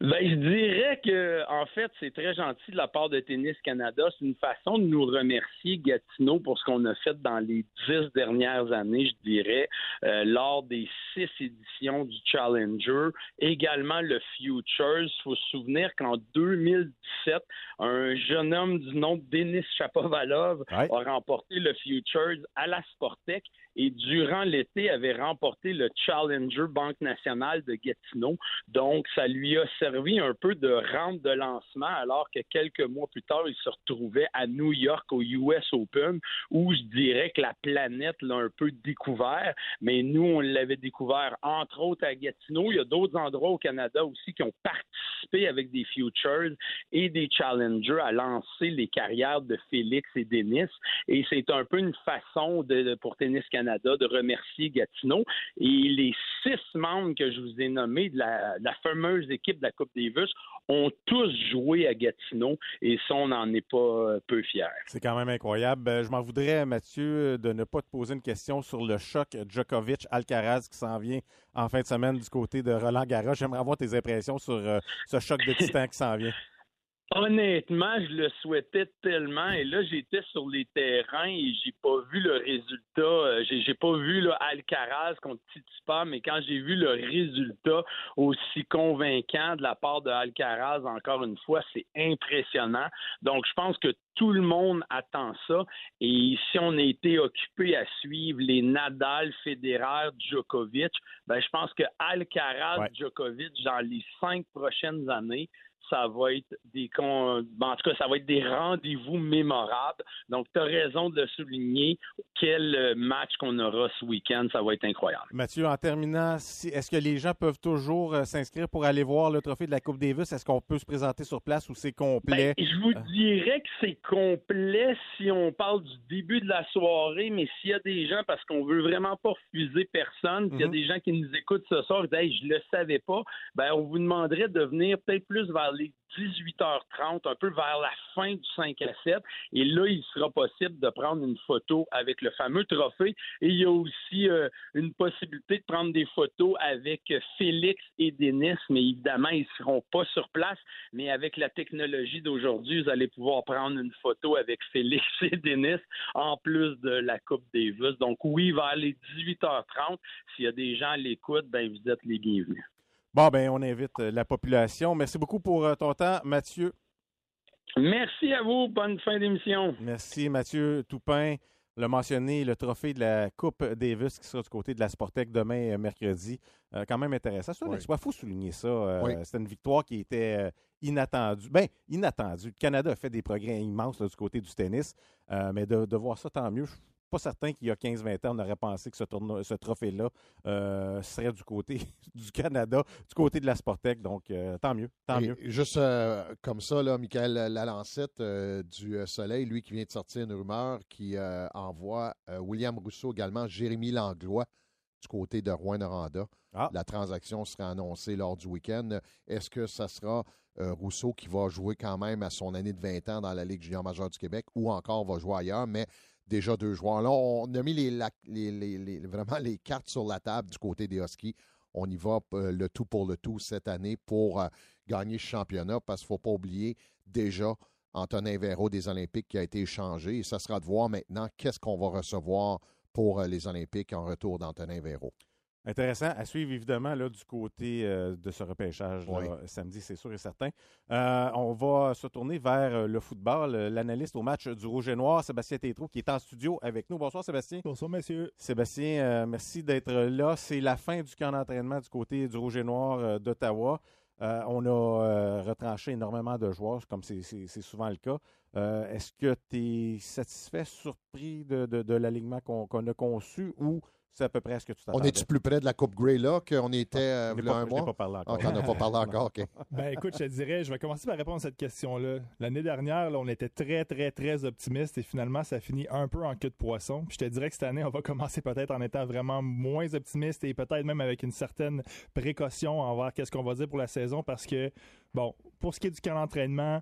Ben, je dirais que, en fait, c'est très gentil de la part de Tennis Canada. C'est une façon de nous remercier, Gatineau, pour ce qu'on a fait dans les dix dernières années, je dirais, euh, lors des six éditions du Challenger. Également le Futures. Il faut se souvenir qu'en 2017, un jeune homme du nom de Denis Chapovalov a remporté le Futures à la Sportec et durant l'été avait remporté le Challenger Banque nationale de Gatineau. Donc, ça lui a servi un peu de rampe de lancement alors que quelques mois plus tard, il se retrouvait à New York au US Open où je dirais que la planète l'a un peu découvert, mais nous, on l'avait découvert entre autres à Gatineau. Il y a d'autres endroits au Canada aussi qui ont participé avec des Futures et des Challengers à lancer les carrières de Félix et Denis. Et c'est un peu une façon de, pour Tennis Canada de remercier Gatineau. Et les six membres que je vous ai nommés de la, fameuse équipe de la Coupe Davis ont tous joué à Gatineau et ça, on n'en est pas euh, peu fiers. C'est quand même incroyable. Ben, je m'en voudrais, Mathieu, de ne pas te poser une question sur le choc Djokovic-Alcaraz qui s'en vient en fin de semaine du côté de Roland Garros. J'aimerais avoir tes impressions sur euh, ce choc de titan qui s'en vient. Honnêtement, je le souhaitais tellement et là j'étais sur les terrains et j'ai pas vu le résultat. Euh, j'ai, j'ai pas vu là, Alcaraz contre Tsitsipas, mais quand j'ai vu le résultat aussi convaincant de la part de Alcaraz, encore une fois, c'est impressionnant. Donc je pense que tout le monde attend ça. Et si on a été occupé à suivre les Nadal, Federer, Djokovic, ben je pense que Alcaraz, Djokovic dans les cinq prochaines années ça va être des en tout cas, ça va être des rendez-vous mémorables. Donc, tu as raison de le souligner. Quel match qu'on aura ce week-end, ça va être incroyable. Mathieu, en terminant, est-ce que les gens peuvent toujours euh, s'inscrire pour aller voir le trophée de la Coupe Davis? Est-ce qu'on peut se présenter sur place ou c'est complet? Ben, je vous euh. dirais que c'est complet si on parle du début de la soirée, mais s'il y a des gens, parce qu'on veut vraiment pas refuser personne, s'il y a mhm. des gens qui nous écoutent ce soir et disent, je le savais pas, ben, on vous demanderait de venir peut-être plus vers les 18h30, un peu vers la fin du 5 à 7. Et là, il sera possible de prendre une photo avec le fameux trophée. Et il y a aussi euh, une possibilité de prendre des photos avec Félix et Denis, mais évidemment, ils ne seront pas sur place. Mais avec la technologie d'aujourd'hui, vous allez pouvoir prendre une photo avec Félix et Denis en plus de la Coupe Davis. Donc oui, vers les 18h30, s'il y a des gens à l'écoute, ben vous êtes les bienvenus. Bon, ben, on invite euh, la population. Merci beaucoup pour euh, ton temps, Mathieu. Merci à vous. Bonne fin d'émission. Merci, Mathieu Toupin. Le mentionné, le trophée de la Coupe Davis qui sera du côté de la Sportec demain, euh, mercredi. quand même intéressant. Il faut souligner ça. C'était une victoire qui était inattendue. Bien, inattendue. Le Canada a fait des progrès immenses du côté du tennis. mais de, de, voir ça, tant mieux pas certain qu'il y a 15-20 ans, on aurait pensé que ce, ce trophée-là euh, serait du côté du Canada, du côté de la Sportec. Donc, euh, tant mieux, tant mieux. Juste euh, comme ça, là, Michael Lalancette du Soleil, lui qui vient de sortir une rumeur qui envoie William Rousseau également, Jérémy Langlois du côté de Rouen-Noranda. Ah. La transaction sera annoncée lors du week-end. Est-ce que ça sera Rousseau qui va jouer quand même à son année de 20 ans dans la Ligue junior majeure du Québec ou encore va jouer ailleurs? Mais déjà deux joueurs. Là, on a mis les, vraiment les cartes sur la table du côté des Huskies. On y va euh, le tout pour le tout cette année pour euh, gagner ce championnat parce qu'il ne faut pas oublier déjà Antonin Véro des Olympiques qui a été échangé. Et ça sera de voir maintenant qu'est-ce qu'on va recevoir pour euh, les Olympiques en retour d'Antonin Véro. Intéressant à suivre, évidemment, là, du côté euh, de ce repêchage samedi, c'est sûr et certain. Euh, on va se tourner vers euh, le football. L'analyste au match du Rouge et Noir, Sébastien Tétrault, qui est en studio avec nous. Bonsoir, Sébastien. Bonsoir, messieurs. Sébastien, merci d'être là. C'est la fin du camp d'entraînement du côté du Rouge et Noir d'Ottawa. Euh, on a euh, retranché énormément de joueurs, comme c'est souvent le cas. Euh, est-ce que tu es satisfait, surpris de, de, l'alignement qu'on a conçu ou c'est à peu près ce que tu t'attendais. On est-tu plus près de la Coupe Grey là qu'on était euh, il y a un mois? pas parlé encore. on n'a pas parlé encore, OK. ben écoute, je te dirais, je vais commencer par répondre à cette question-là. L'année dernière, on était très, très, très optimiste et finalement, ça finit un peu en queue de poisson. je te dirais que cette année, on va commencer peut-être en étant vraiment moins optimiste et peut-être même avec une certaine précaution envers qu'est-ce qu'on va dire pour la saison parce que, bon, pour ce qui est du camp d'entraînement, euh,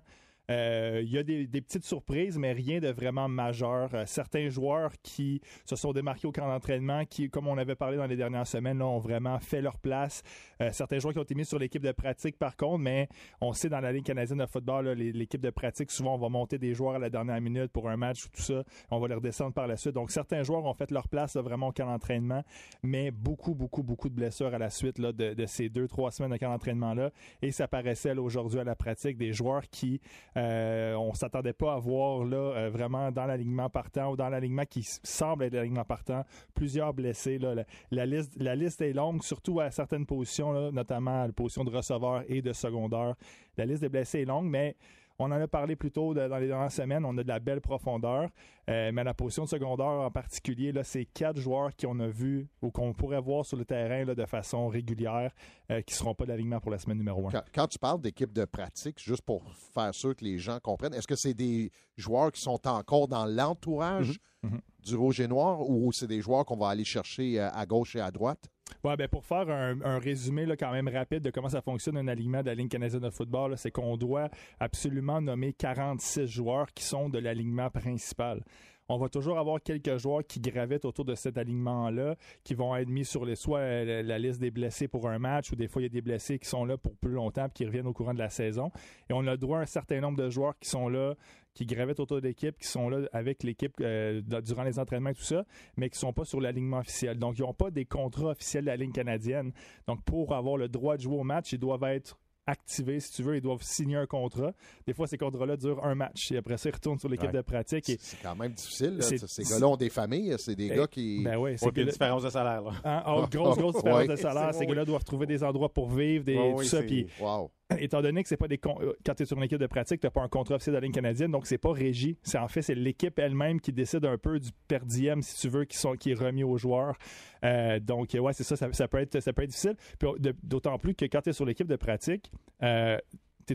il y a des, petites surprises, mais rien de vraiment majeur. Euh, certains joueurs qui se sont démarqués au camp d'entraînement, qui, comme on avait parlé dans les dernières semaines, ont vraiment fait leur place. Euh, certains joueurs qui ont été mis sur l'équipe de pratique, par contre, mais on sait dans la Ligue canadienne de football, l'équipe de pratique, souvent, on va monter des joueurs à la dernière minute pour un match ou tout ça. On va les redescendre par la suite. Donc, certains joueurs ont fait leur place vraiment au camp d'entraînement, mais beaucoup, beaucoup, beaucoup de blessures à la suite là, de, ces deux, trois semaines de camp d'entraînement-là. Et ça paraissait aujourd'hui à la pratique des joueurs qui euh, on s'attendait pas à voir là euh, vraiment dans l'alignement partant ou dans l'alignement qui semble être l'alignement partant plusieurs blessés. La, liste, la liste est longue, surtout à certaines positions, notamment à la position de receveur et de secondaire. La liste des blessés est longue, mais on en a parlé plus tôt dans les dernières semaines. On a de la belle profondeur. Euh, mais la position de secondaire en particulier, là, c'est quatre joueurs qu'on a vus ou qu'on pourrait voir sur le terrain là, de façon régulière euh, qui ne seront pas d'alignement pour la semaine numéro un. Quand, tu parles d'équipe de pratique, juste pour faire sûr que les gens comprennent, est-ce que c'est des joueurs qui sont encore dans l'entourage mm-hmm. Mm-hmm. du Rouge et Noir ou c'est des joueurs qu'on va aller chercher euh, à gauche et à droite? Ben pour faire un, résumé là, quand même rapide de comment ça fonctionne un alignement de la ligne canadienne de football, c'est qu'on doit absolument nommer 46 joueurs qui sont de l'alignement principal on va toujours avoir quelques joueurs qui gravitent autour de cet alignement-là, qui vont être mis sur les euh, la, liste des blessés pour un match, ou des fois il y a des blessés qui sont là pour plus longtemps et qui reviennent au courant de la saison. Et on a droit à un certain nombre de joueurs qui sont là qui gravitent autour de l'équipe, qui sont là avec l'équipe euh, durant les entraînements et tout ça, mais qui sont pas sur l'alignement officiel. Donc, ils n'ont pas des contrats officiels de la ligne canadienne. Donc, pour avoir le droit de jouer au match, ils doivent être activés, si tu veux. Ils doivent signer un contrat. Des fois, ces contrats-là durent un match. Et après ça, ils retournent sur l'équipe de pratique. C'est quand même difficile. Ces gars-là ont des familles. C'est des gars qui. Ben oui, c'est une différence de salaire. Là. Hein? Oh, grosse, grosse différence de salaire. Ces gars-là doivent trouver des endroits pour vivre, des, tout ça. Puis, wow. étant donné que c'est pas des euh, quand tu es sur une équipe de pratique, tu n'as pas un contrat officiel de la ligne canadienne, donc c'est pas régi. C'est en fait c'est l'équipe elle-même qui décide un peu du per si tu veux, qui sont qui est remis aux joueurs. Euh, donc ouais, c'est ça, ça, peut être ça peut être difficile. d'autant plus que quand tu es sur l'équipe de pratique, euh,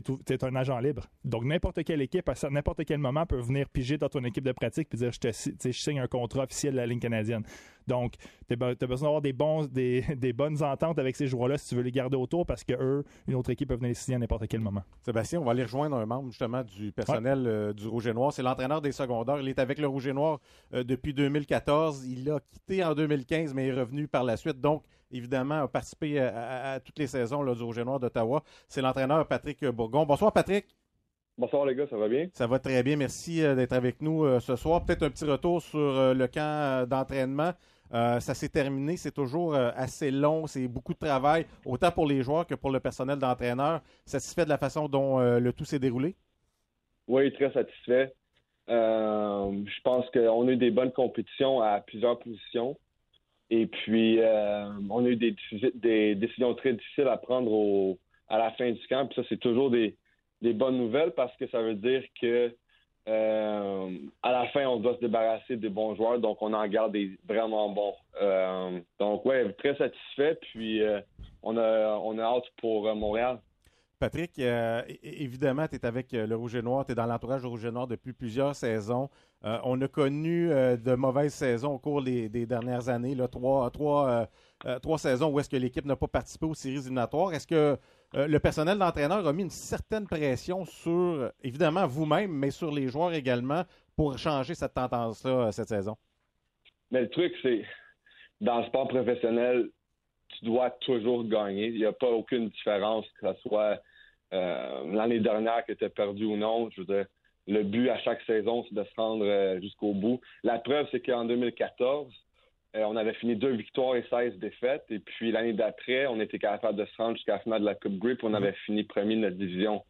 tu es, un agent libre. Donc, n'importe quelle équipe, à n'importe quel moment, peut venir piger dans ton équipe de pratique et dire je, te, je signe un contrat officiel de la ligne canadienne. Donc, tu as besoin d'avoir des, bons, des, des, bonnes ententes avec ces joueurs-là si tu veux les garder autour parce que eux, une autre équipe peut venir les signer à n'importe quel moment. Sébastien, on va aller rejoindre un membre justement du personnel euh, du Rouge et Noir. C'est l'entraîneur des secondaires. Il est avec le Rouge et Noir euh, depuis 2014. Il a quitté en 2015, mais est revenu par la suite. Donc, évidemment, a participé à, toutes les saisons là, du Rouge et Noir d'Ottawa. C'est l'entraîneur Patrick Bourgon. Bonsoir, Patrick. Bonsoir les gars, ça va bien? Ça va très bien, merci euh, d'être avec nous ce soir. Peut-être un petit retour sur le camp d'entraînement. Ça s'est terminé, c'est toujours assez long, c'est beaucoup de travail, autant pour les joueurs que pour le personnel d'entraîneur. Satisfait de la façon dont le tout s'est déroulé? Oui, très satisfait. je pense qu'on a eu des bonnes compétitions à plusieurs positions. Et puis, euh, on a eu des, décisions très difficiles à prendre au, à la fin du camp. Ça, c'est toujours des, bonnes nouvelles parce que ça veut dire que euh, à la fin, on doit se débarrasser des bons joueurs. Donc, on en garde des vraiment bons. Euh, donc, ouais, très satisfait. Puis, on, a, on a hâte pour Montréal. Patrick, évidemment, tu es avec le Rouge et Noir, tu es dans l'entourage du Rouge et Noir depuis plusieurs saisons. Euh, on a connu euh, de mauvaises saisons au cours des, dernières années, trois, trois, euh, trois saisons où est-ce que l'équipe n'a pas participé aux séries éliminatoires. Est-ce que le personnel d'entraîneur a mis une certaine pression sur, évidemment, vous-même, mais sur les joueurs également pour changer cette tendance-là cette saison? Mais le truc, c'est, dans le sport professionnel, tu dois toujours gagner. Il n'y a pas aucune différence, que ce soit l'année dernière que tu as perdu ou non. Je veux dire, le but à chaque saison, c'est de se rendre euh, jusqu'au bout. La preuve, c'est qu'en 2014, euh, on avait fini deux victoires et 16 défaites. Et puis l'année d'après, on était capable de se rendre jusqu'à la finale de la Coupe Grip. On avait fini premier de notre division.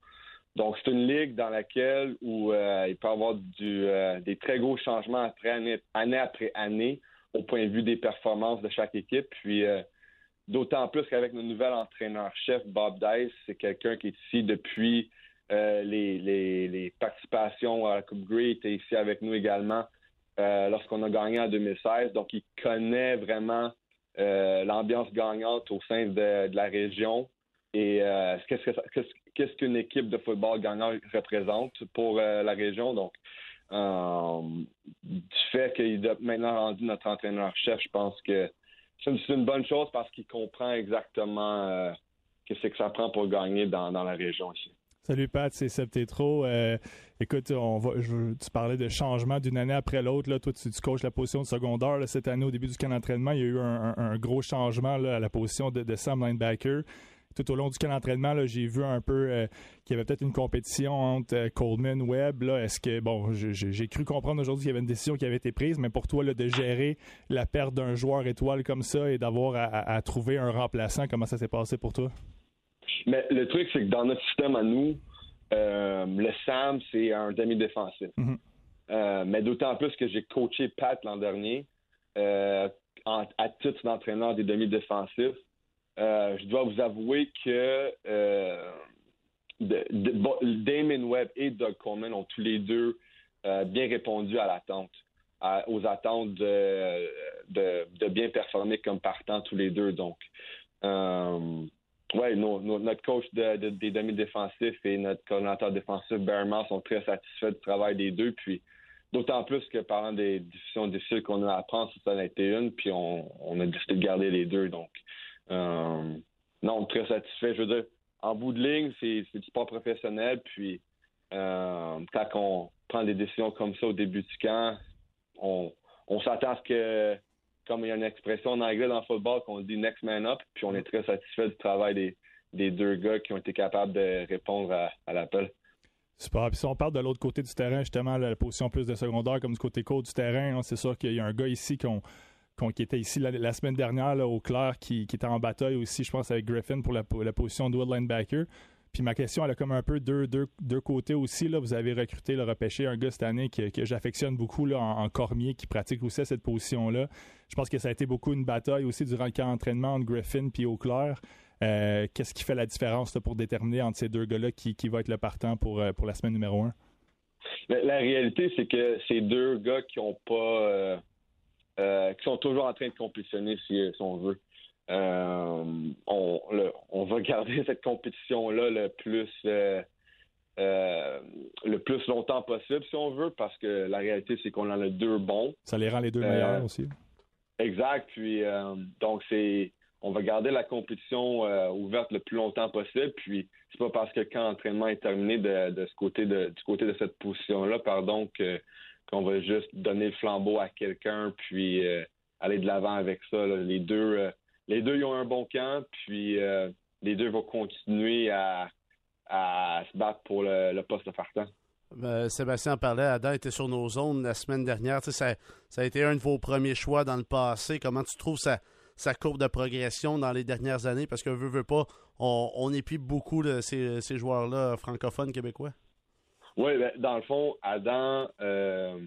Donc, c'est une ligue dans laquelle où euh, il peut y avoir du, des très gros changements après année, année, après année au point de vue des performances de chaque équipe. Puis, d'autant plus qu'avec notre nouvel entraîneur-chef, Bob Dice, c'est quelqu'un qui est ici depuis euh, les, les, les, participations à la Coupe Grey, il était ici avec nous également euh, lorsqu'on a gagné en 2016. Donc, il connaît vraiment euh, l'ambiance gagnante au sein de, la région et qu'est-ce qu'une équipe de football gagnant représente pour la région? Donc, du fait qu'il est maintenant rendu notre entraîneur-chef, je pense que c'est une bonne chose parce qu'il comprend exactement euh, ce que ça prend pour gagner dans, la région ici. Salut Pat, c'est Seb Tétro. Euh, écoute, on va, tu parlais de changement d'une année après l'autre. Là, toi, tu, coaches la position de secondaire. cette année, au début du camp d'entraînement, il y a eu un, gros changement à la position de, de Sam Linebacker tout au long du camp d'entraînement, j'ai vu un peu euh, qu'il y avait peut-être une compétition entre euh, Coleman, Webb. Est-ce que, bon, j'ai cru comprendre aujourd'hui qu'il y avait une décision qui avait été prise, mais pour toi, de gérer la perte d'un joueur étoile comme ça et d'avoir à, trouver un remplaçant, comment ça s'est passé pour toi? Mais le truc, c'est que dans notre système à nous, euh, le Sam, c'est un demi-défensif. Mm-hmm. mais d'autant plus que j'ai coaché Pat l'an dernier à titre d'entraîneur des demi-défensifs. Euh, je dois vous avouer que euh, Damon Webb et Doug Coleman ont tous les deux euh, bien répondu à l'attente, aux attentes de, de, bien performer comme partant tous les deux. Donc, ouais, notre coach des demi-défensifs et notre coordinateur défensif, Bearman, sont très satisfaits du travail des deux. Puis, d'autant plus que parlant des décisions difficiles qu'on a à prendre, ça en a été une, puis on, on a décidé de garder les deux. Donc, euh, non, très satisfait. Je veux dire, en bout de ligne, c'est du sport professionnel. Puis, euh, quand on prend des décisions comme ça au début du camp, on, s'attend à ce que, comme il y a une expression en anglais dans le football, qu'on dit next man up. Puis, on est très satisfait du travail des, deux gars qui ont été capables de répondre à, l'appel. Super. Puis si on parle de l'autre côté du terrain, justement, la position plus de secondaire comme du côté court du terrain, hein, c'est sûr qu'il y a un gars ici qu'on qui était ici la, semaine dernière au Clair, qui, était en bataille aussi, je pense, avec Griffin pour la, position de linebacker. Puis ma question, elle a comme un peu deux, deux, côtés aussi. Là. Vous avez recruté, le repêché un gars cette année que, j'affectionne beaucoup là, en, Cormier, qui pratique aussi cette position-là. Je pense que ça a été beaucoup une bataille aussi durant le camp d'entraînement entre Griffin et Auclair. Euh, qu'est-ce qui fait la différence pour déterminer entre ces deux gars-là qui, va être le partant pour, euh, pour la semaine numéro un? La, réalité, c'est que ces deux gars qui n'ont pas... Euh, qui sont toujours en train de compétitionner, si, on veut. Euh, on, on, va garder cette compétition-là le plus euh, le plus longtemps possible, si on veut, parce que la réalité, c'est qu'on en a deux bons. Ça les rend les deux meilleurs aussi. Exact. Puis donc c'est on va garder la compétition ouverte le plus longtemps possible. Puis c'est pas parce que quand l'entraînement est terminé de, ce côté de du côté de cette position-là, pardon, que qu'on va juste donner le flambeau à quelqu'un puis euh, aller de l'avant avec ça. Les deux, euh, les deux ils ont un bon camp, puis euh, les deux vont continuer à, se battre pour le, poste de partant. Sébastien parlait, Adam était sur nos zones la semaine dernière. Ça, ça, a été un de vos premiers choix dans le passé. Comment tu trouves sa, sa courbe de progression dans les dernières années? Parce que veut, veut pas, on, on épie beaucoup de ces, ces joueurs-là francophones québécois. Oui, ben, dans le fond, Adam, euh,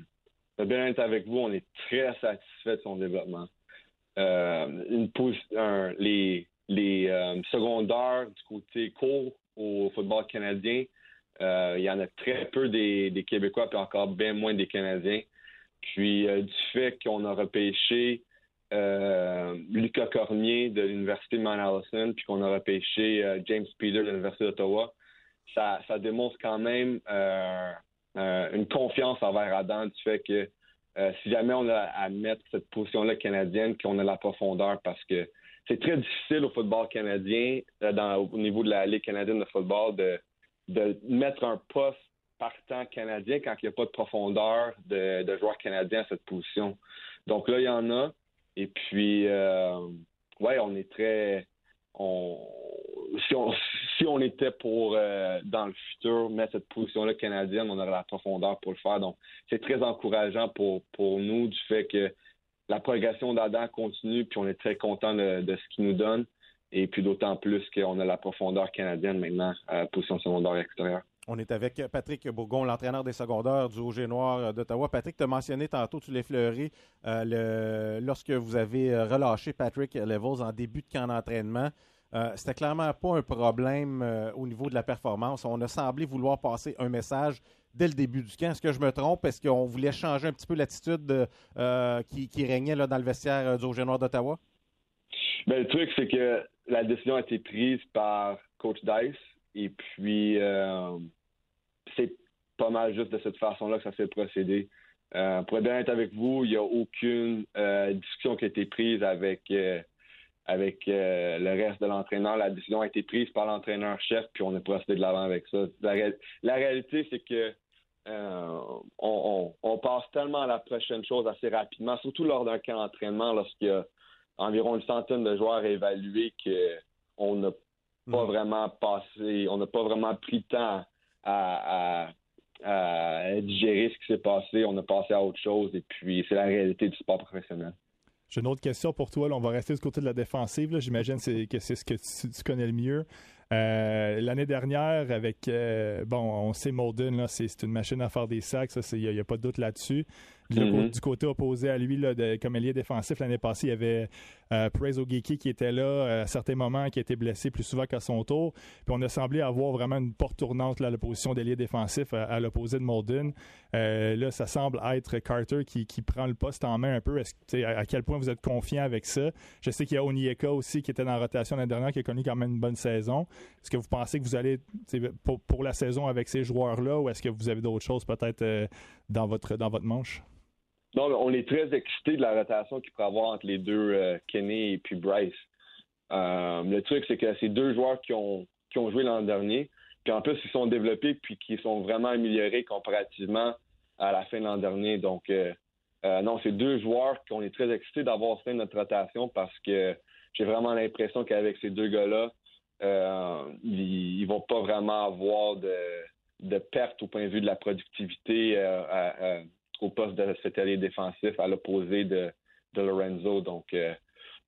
bien être avec vous, on est très satisfait de son développement. Euh, les euh, secondaires du côté court au football canadien, euh, il y en a très peu des, Québécois, puis encore bien moins des Canadiens. Puis du fait qu'on a repêché Lucas Cormier de l'Université Mount Allison, puis qu'on a repêché James Peter de l'Université d'Ottawa, ça, démontre quand même une confiance envers Adam du fait que euh, si jamais on a à mettre cette position-là canadienne, qu'on a la profondeur parce que c'est très difficile au football canadien, au niveau de la Ligue canadienne de football, de, mettre un poste partant canadien quand il n'y a pas de profondeur de, de joueurs canadiens à cette position. Donc là, il y en a. Et puis, ouais, on est très si on si on était pour euh, dans le futur mettre cette position-là canadienne, on aurait la profondeur pour le faire. Donc c'est très encourageant pour pour nous du fait que la progression d'Adam continue, puis on est très content de, ce qu'il nous donne. Et puis d'autant plus qu'on a la profondeur canadienne maintenant position secondaire extérieure. On est avec Patrick Bourgon, l'entraîneur des secondaires du et Noir d'Ottawa. Patrick, tu as mentionné tantôt, tu l'as effleuré, euh, lorsque vous avez relâché Patrick Levels en début de camp d'entraînement. Euh, c'était clairement pas un problème euh, au niveau de la performance. On a semblé vouloir passer un message dès le début du camp. Est-ce que je me trompe? Est-ce qu'on voulait changer un petit peu l'attitude euh, qui, régnait là, dans le vestiaire du Rouge Noir d'Ottawa? Ben, le truc, c'est que la décision a été prise par Coach Dice et puis c'est pas mal juste de cette façon-là que ça s'est procédé. Pour être honnête avec vous, il n'y a aucune discussion qui a été prise avec, euh, avec le reste de l'entraîneur. La décision a été prise par l'entraîneur-chef, puis on est procédé de l'avant avec ça. La, réalité, c'est que on, on, passe tellement à la prochaine chose assez rapidement, surtout lors d'un camp d'entraînement, lorsqu'il y a environ une centaine de joueurs évalués qu'on n'a pas mm. vraiment passé, on n'a pas vraiment pris le temps à, à, digérer ce qui s'est passé. On a passé à autre chose et puis c'est la réalité du sport professionnel. J'ai une autre question pour toi. on va rester du côté de la défensive. J'imagine que c'est ce que tu, connais le mieux. Euh, l'année dernière, avec euh, bon, on sait Molden, c'est une machine à faire des sacs, il n'y a, pas de doute là-dessus. Mm-hmm. Du côté opposé à lui, là, de, comme ailier défensif, l'année passée, il y avait euh, Perez Ogeki qui était là euh, à certains moments, qui a été blessé plus souvent qu'à son tour. Puis on a semblé avoir vraiment une porte tournante là, à la position d'ailier défensif à, l'opposé de Molden. Euh, là, ça semble être Carter qui, prend le poste en main un peu. À, à quel point vous êtes confiant avec ça? Je sais qu'il y a Onyeka aussi qui était dans la rotation l'année dernière, qui a connu quand même une bonne saison. Est-ce que vous pensez que vous allez pour, la saison avec ces joueurs-là ou est-ce que vous avez d'autres choses peut-être votre, dans votre manche? Non, on est très excités de la rotation qu'il pourrait avoir entre les deux, euh, Kenny et puis Bryce. Euh, le truc, c'est que c'est deux joueurs qui ont, qui ont joué l'an dernier, puis en plus, ils sont développés puis qui sont vraiment améliorés comparativement à la fin de l'an dernier. Donc, euh, non, c'est deux joueurs qu'on est très excités d'avoir fait notre rotation parce que j'ai vraiment l'impression qu'avec ces deux gars-là, ils, ne vont pas vraiment avoir de, de perte au point de vue de la productivité au poste de secrétaire défensif à l'opposé de, Lorenzo. Donc, euh,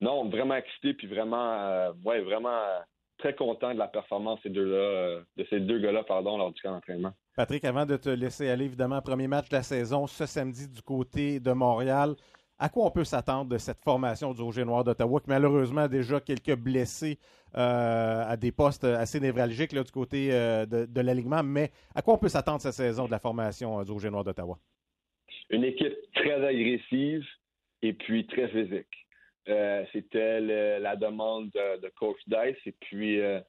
non, vraiment excité puis vraiment, euh, ouais, vraiment euh, très content de la performance de ces deux-là, de ces deux gars-là, pardon, lors du camp d'entraînement. Patrick, avant de te laisser aller, évidemment, premier match de la saison ce samedi du côté de Montréal. À quoi on peut s'attendre de cette formation du Rouge Noir d'Ottawa, qui malheureusement a déjà quelques blessés à des postes assez névralgiques là, du côté de, l'alignement, mais à quoi on peut s'attendre cette saison de la formation du Rouge Noir d'Ottawa? Une équipe très agressive et puis très physique. Euh, c'était la demande de, coach Dice et puis euh,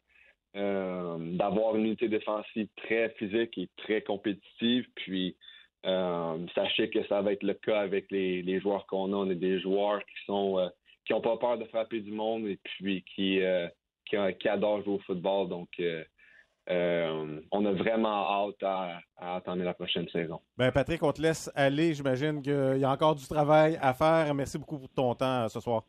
euh, d'avoir une unité défensive très physique et très compétitive. Puis sachez que ça va être le cas avec les, joueurs qu'on a. On est des joueurs qui sont qui n'ont pas peur de frapper du monde et puis qui, qui, qui adorent jouer au football. Donc euh, on a vraiment hâte à, attendre la prochaine saison. Ben Patrick, on te laisse aller. J'imagine qu'il y a encore du travail à faire. Merci beaucoup pour ton temps euh, ce soir.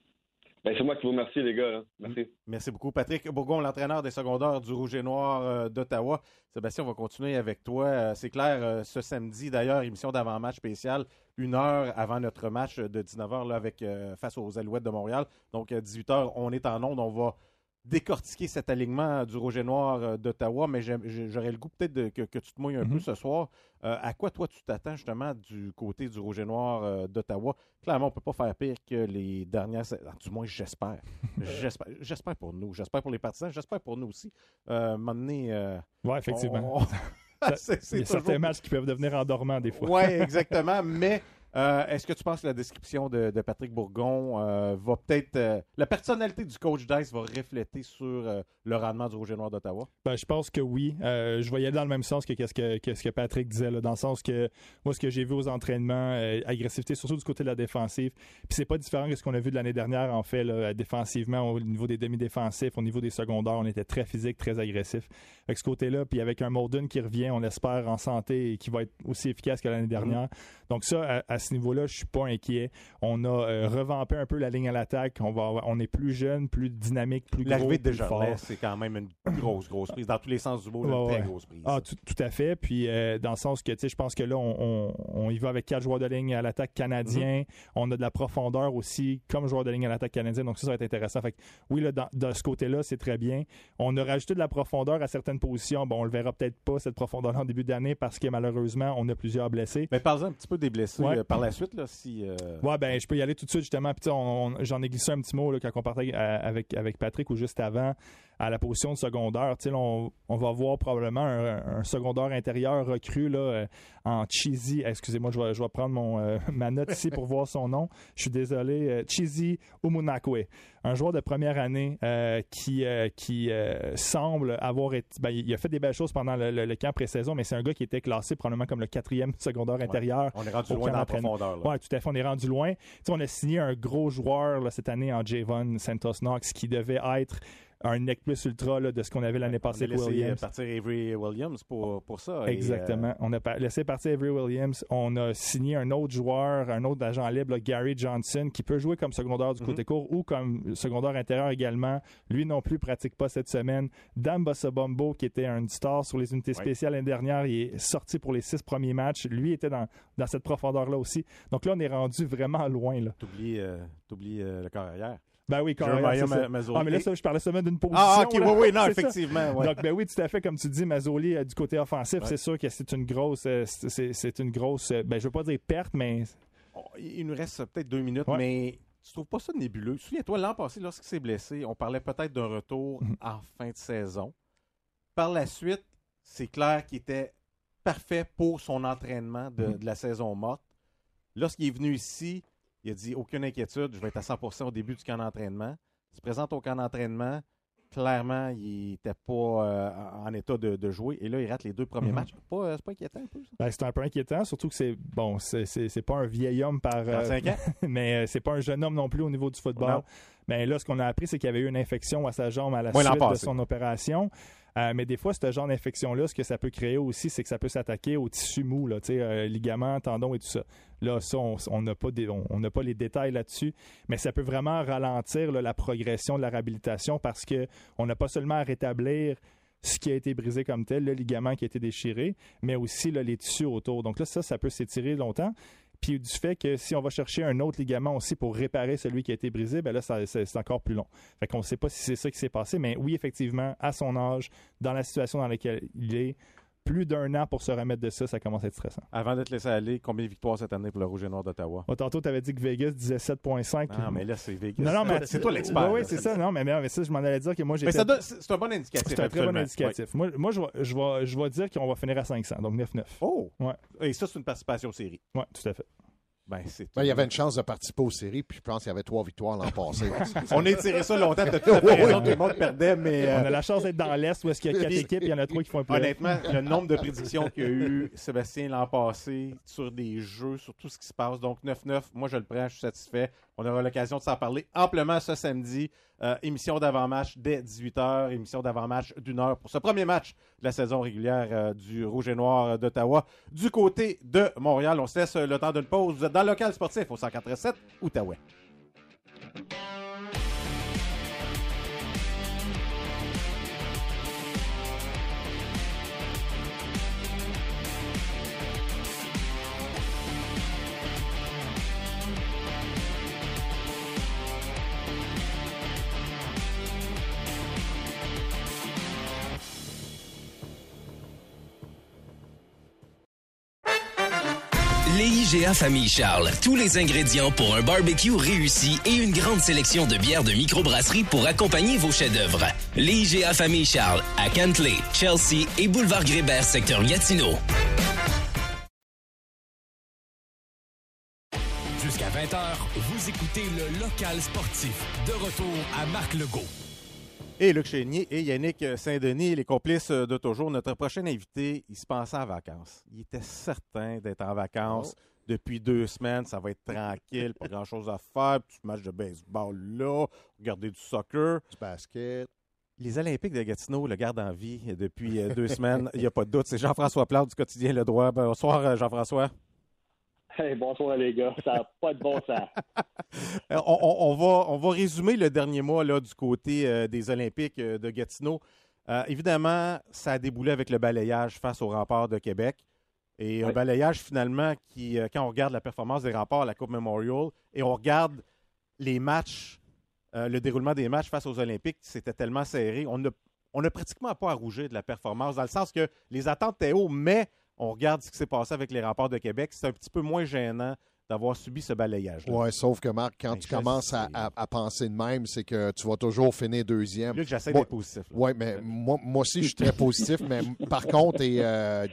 Ben, c'est moi qui vous remercie, les gars. Merci. Merci beaucoup. Patrick Bourgon, l'entraîneur des secondaires du Rouge et Noir euh, d'Ottawa. Sébastien, on va continuer avec toi. c'est clair, ce samedi, d'ailleurs, émission d'avant-match spécial, une heure avant notre match de 19h là, avec, face aux Alouettes de Montréal. Donc, 18h, on est en onde. On va décortiquer cet alignement du Rouge et Noir euh, d'Ottawa, mais j'aurais le goût peut-être que, tu te mouilles un peu mm-hmm. ce soir. Euh, à quoi toi tu t'attends justement du côté du Rouge et Noir euh, d'Ottawa? Clairement, on ne peut pas faire pire que les dernières... Du moins, j'espère. j'espère pour nous. J'espère pour les partisans. J'espère pour nous aussi. Euh, oui, effectivement. Il y a certains matchs qui peuvent devenir endormants des fois. oui, exactement. Mais euh, est-ce que tu penses que la description de, Patrick Bourgon euh, va peut-être. Euh, la personnalité du coach Dice va refléter sur le rendement du Rouge et Noir d'Ottawa? Ben, je pense que oui. je voyais dans le même sens que ce que, que, Patrick disait, là, dans le sens que moi, ce que j'ai vu aux entraînements, agressivité, surtout du côté de la défensive. Puis c'est pas différent de ce qu'on a vu de l'année dernière, en fait, là, défensivement, au niveau des demi-défensifs, au niveau des secondaires, on était très physique, très agressif. Avec ce côté-là, puis avec un Molden qui revient, on espère en santé et qui va être aussi efficace que l'année dernière. Mm-hmm. Donc ça, à ce niveau-là, je suis pas inquiet. On a euh, revampé un peu la ligne à l'attaque. On, va, on est plus jeune, plus dynamique, plus gros, L'arrivée de. Desjardins, c'est quand même une grosse, grosse prise. Dans tous les sens du mot, une Ouais, très ouais. grosse prise. Ah, tout, tout à fait. Puis, euh, dans le sens que, tu sais, je pense que là, on, on- on y va avec quatre joueurs de ligne à l'attaque canadien. On a de la profondeur aussi, comme joueur de ligne à l'attaque canadien. Donc, ça, ça va être intéressant. Fait que, oui, là, dans- de ce côté-là, c'est très bien. On a rajouté de la profondeur à certaines positions. Bon, on le verra peut-être pas, cette profondeur en début d'année, parce que malheureusement, on a plusieurs blessés. Mais parlez un petit peu des blessés Ouais. Par la suite, là, si. euh, Ouais, ben, je peux y aller tout de suite, justement. Puis, j'en ai glissé un petit mot là, quand on partait euh, avec, avec Patrick ou juste avant à la position de secondaire. Tu sais, là, on, on va voir probablement un, un secondaire intérieur recru là, euh, en Cheesy. Excusez-moi, je vais, je vais prendre mon, euh, ma note ici pour voir son nom. Je suis désolé. euh, Cheesy Umunakwe. Un joueur de première année euh, qui, euh, qui semble avoir été. Ben, il a fait des belles choses pendant le, le- le camp pré-saison, mais c'est un gars qui était classé probablement comme le quatrième secondaire intérieur. On est rendu loin dans la profondeur. là. Ouais, tout à fait. On est rendu loin. On a signé un gros joueur là, cette année en Javon Santos Knox qui devait être un nec plus ultra là, de ce qu'on avait l'année On a passée avec laissé Williams. partir Avery Williams pour, pour ça. Et, Exactement. On a pa- laissé partir Avery Williams. On a signé un autre joueur, un autre agent libre, là, Gary Johnson, qui peut jouer comme secondaire du Mhm. côté court ou comme secondaire intérieur également. Lui non plus pratique pas cette semaine. Dan Bossabombo, qui était un star sur les unités spéciales l'année dernière, il est sorti pour les six premiers matchs. Lui était dans, dans cette profondeur-là aussi. Donc là, on est rendu vraiment loin. Euh, T'oublies euh, euh, le corps arrière. Ben oui. Ma- Mazzoli. Ah, mais là, ça, je parlais seulement d'une position. Ah, ok, là. oui, oui, non, effectivement. ouais. Donc, ben oui, tout à fait, comme tu dis, Mazzoli euh, du côté offensif, Ouais. c'est sûr que c'est une grosse, euh, c'est une grosse, euh, ben je veux pas dire perte, mais Oh, Il nous reste peut-être deux minutes, Ouais. mais tu trouves pas ça nébuleux? Souviens-toi, l'an passé, lorsqu'il s'est blessé, on parlait peut-être d'un retour Mhm. en fin de saison. Par la suite, c'est clair qu'il était parfait pour son entraînement de, Mhm. de la saison morte. Lorsqu'il est venu ici, il a dit aucune inquiétude, je vais être à 100% au début du camp d'entraînement. Il se présente au camp d'entraînement. Clairement, il n'était pas euh, en état de, de jouer. Et là, il rate les deux premiers Mhm. matchs. Euh, c'est pas inquiétant un peu, ça? ben, c'est un peu inquiétant, surtout que c'est, bon, c'est- pas un vieil homme par, euh, 35 ans? mais euh, c'est pas un jeune homme non plus au niveau du football. Non. Mais là, ce qu'on a appris, c'est qu'il y avait eu une infection à sa jambe à la suite de son opération. Euh, mais des fois, ce genre d'infection-là, ce que ça peut créer aussi, c'est que ça peut s'attaquer aux tissus mous, là, euh, ligaments, tendons et tout ça. Là, ça, on n'a pas, pas les détails là-dessus, mais ça peut vraiment ralentir la progression de la réhabilitation parce que on n'a pas seulement à rétablir ce qui a été brisé comme tel, le ligament qui a été déchiré, mais aussi les tissus autour. Donc là, ça, ça peut s'étirer longtemps. Puis du fait que si on va chercher un autre ligament aussi pour réparer celui qui a été brisé, ben là, c'est encore plus long. Fait qu'on ne sait pas si c'est ça qui s'est passé, mais oui, effectivement, à son âge, dans la situation dans laquelle il est, plus d'un an pour se remettre de ça, ça commence à être stressant. Avant de te laisser aller, combien de victoires cette année pour le Rouge et Noir d'Ottawa? Bon, tantôt, tu avais dit que Vegas disait 7.5. Ah, mais là, c'est Vegas. Non, non, mais c'est toi l'expert. Oui, là. c'est ça. Non, mais, mais ça, je m'en allais dire que moi, j'ai Mais donne- c'est un bon indicatif. C'est un très bon indicatif. Moi, moi je, vais, je, vais, je vais dire qu'on va finir à 500, donc 9-9. Oh! Ouais. Et ça, c'est une participation aux séries. Ouais, tout à fait. Ben, c'est Ben, il y avait une chance de participer aux séries, puis je pense qu'il y avait trois victoires l'an passé. On a étiré ça longtemps, t'as tout le monde perdait, mais euh, On a la chance d'être dans l'Est où est-ce qu'il y a quatre équipes, il y en a trois qui font un play honnêtement, le nombre de prédictions qu'il y a eu, Sébastien, l'an passé, sur des jeux, sur tout ce qui se passe, donc 9-9, moi je le prends, je suis satisfait. On aura l'occasion de s'en parler amplement ce samedi. Euh, émission d'avant-match dès 18h, émission d'avant-match d'une heure pour ce premier match de la saison régulière euh, du Rouge et Noir d'Ottawa. Du côté de Montréal, on se laisse le temps d'une pause. Vous êtes dans le local sportif au 147 Outaouais. IGA Famille Charles. Tous les ingrédients pour un barbecue réussi et une grande sélection de bières de microbrasserie pour accompagner vos chefs-d'œuvre. Les IGA Famille Charles à Cantley, Chelsea et Boulevard Grébert, secteur Gatineau. Jusqu'à 20h, vous écoutez le local sportif. De retour à Marc Legault. Et Luc Chénier et Yannick Saint-Denis, les complices de toujours. Notre prochain invité, il se pensait en vacances. Il était certain d'être en vacances depuis deux semaines. Ça va être tranquille, pas grand-chose à faire. Petit match de baseball là, regarder du soccer. Du basket. Les Olympiques de Gatineau le gardent en vie depuis euh, deux semaines. Il n'y a pas de doute. C'est Jean-François Plante du quotidien Le Droit. Bonsoir, euh, Jean-François. Hey, bonsoir les gars, ça n'a pas de bon sens. Euh, on, on- on va, on va résumer le dernier mois là, du côté euh, des Olympiques euh, de Gatineau. Euh, évidemment, ça a déboulé avec le balayage face aux remparts de Québec. Et un balayage finalement qui, euh, quand on regarde la performance des remparts à la Coupe Memorial et on regarde les matchs, euh, le déroulement des matchs face aux Olympiques, c'était tellement serré. On n'a on pratiquement pas à rougir de la performance, dans le sens que les attentes étaient hautes, mais on regarde ce qui s'est passé avec les remparts de Québec. C'est un petit peu moins gênant d'avoir subi ce balayage. Oui, sauf que Marc, quand Ben, tu commences à, à- à penser de même, c'est que tu vas toujours finir deuxième. Luc, j'essaie Moi- d'être positif. Oui, mais moi, moi aussi, je suis très positif. mais par contre, et euh,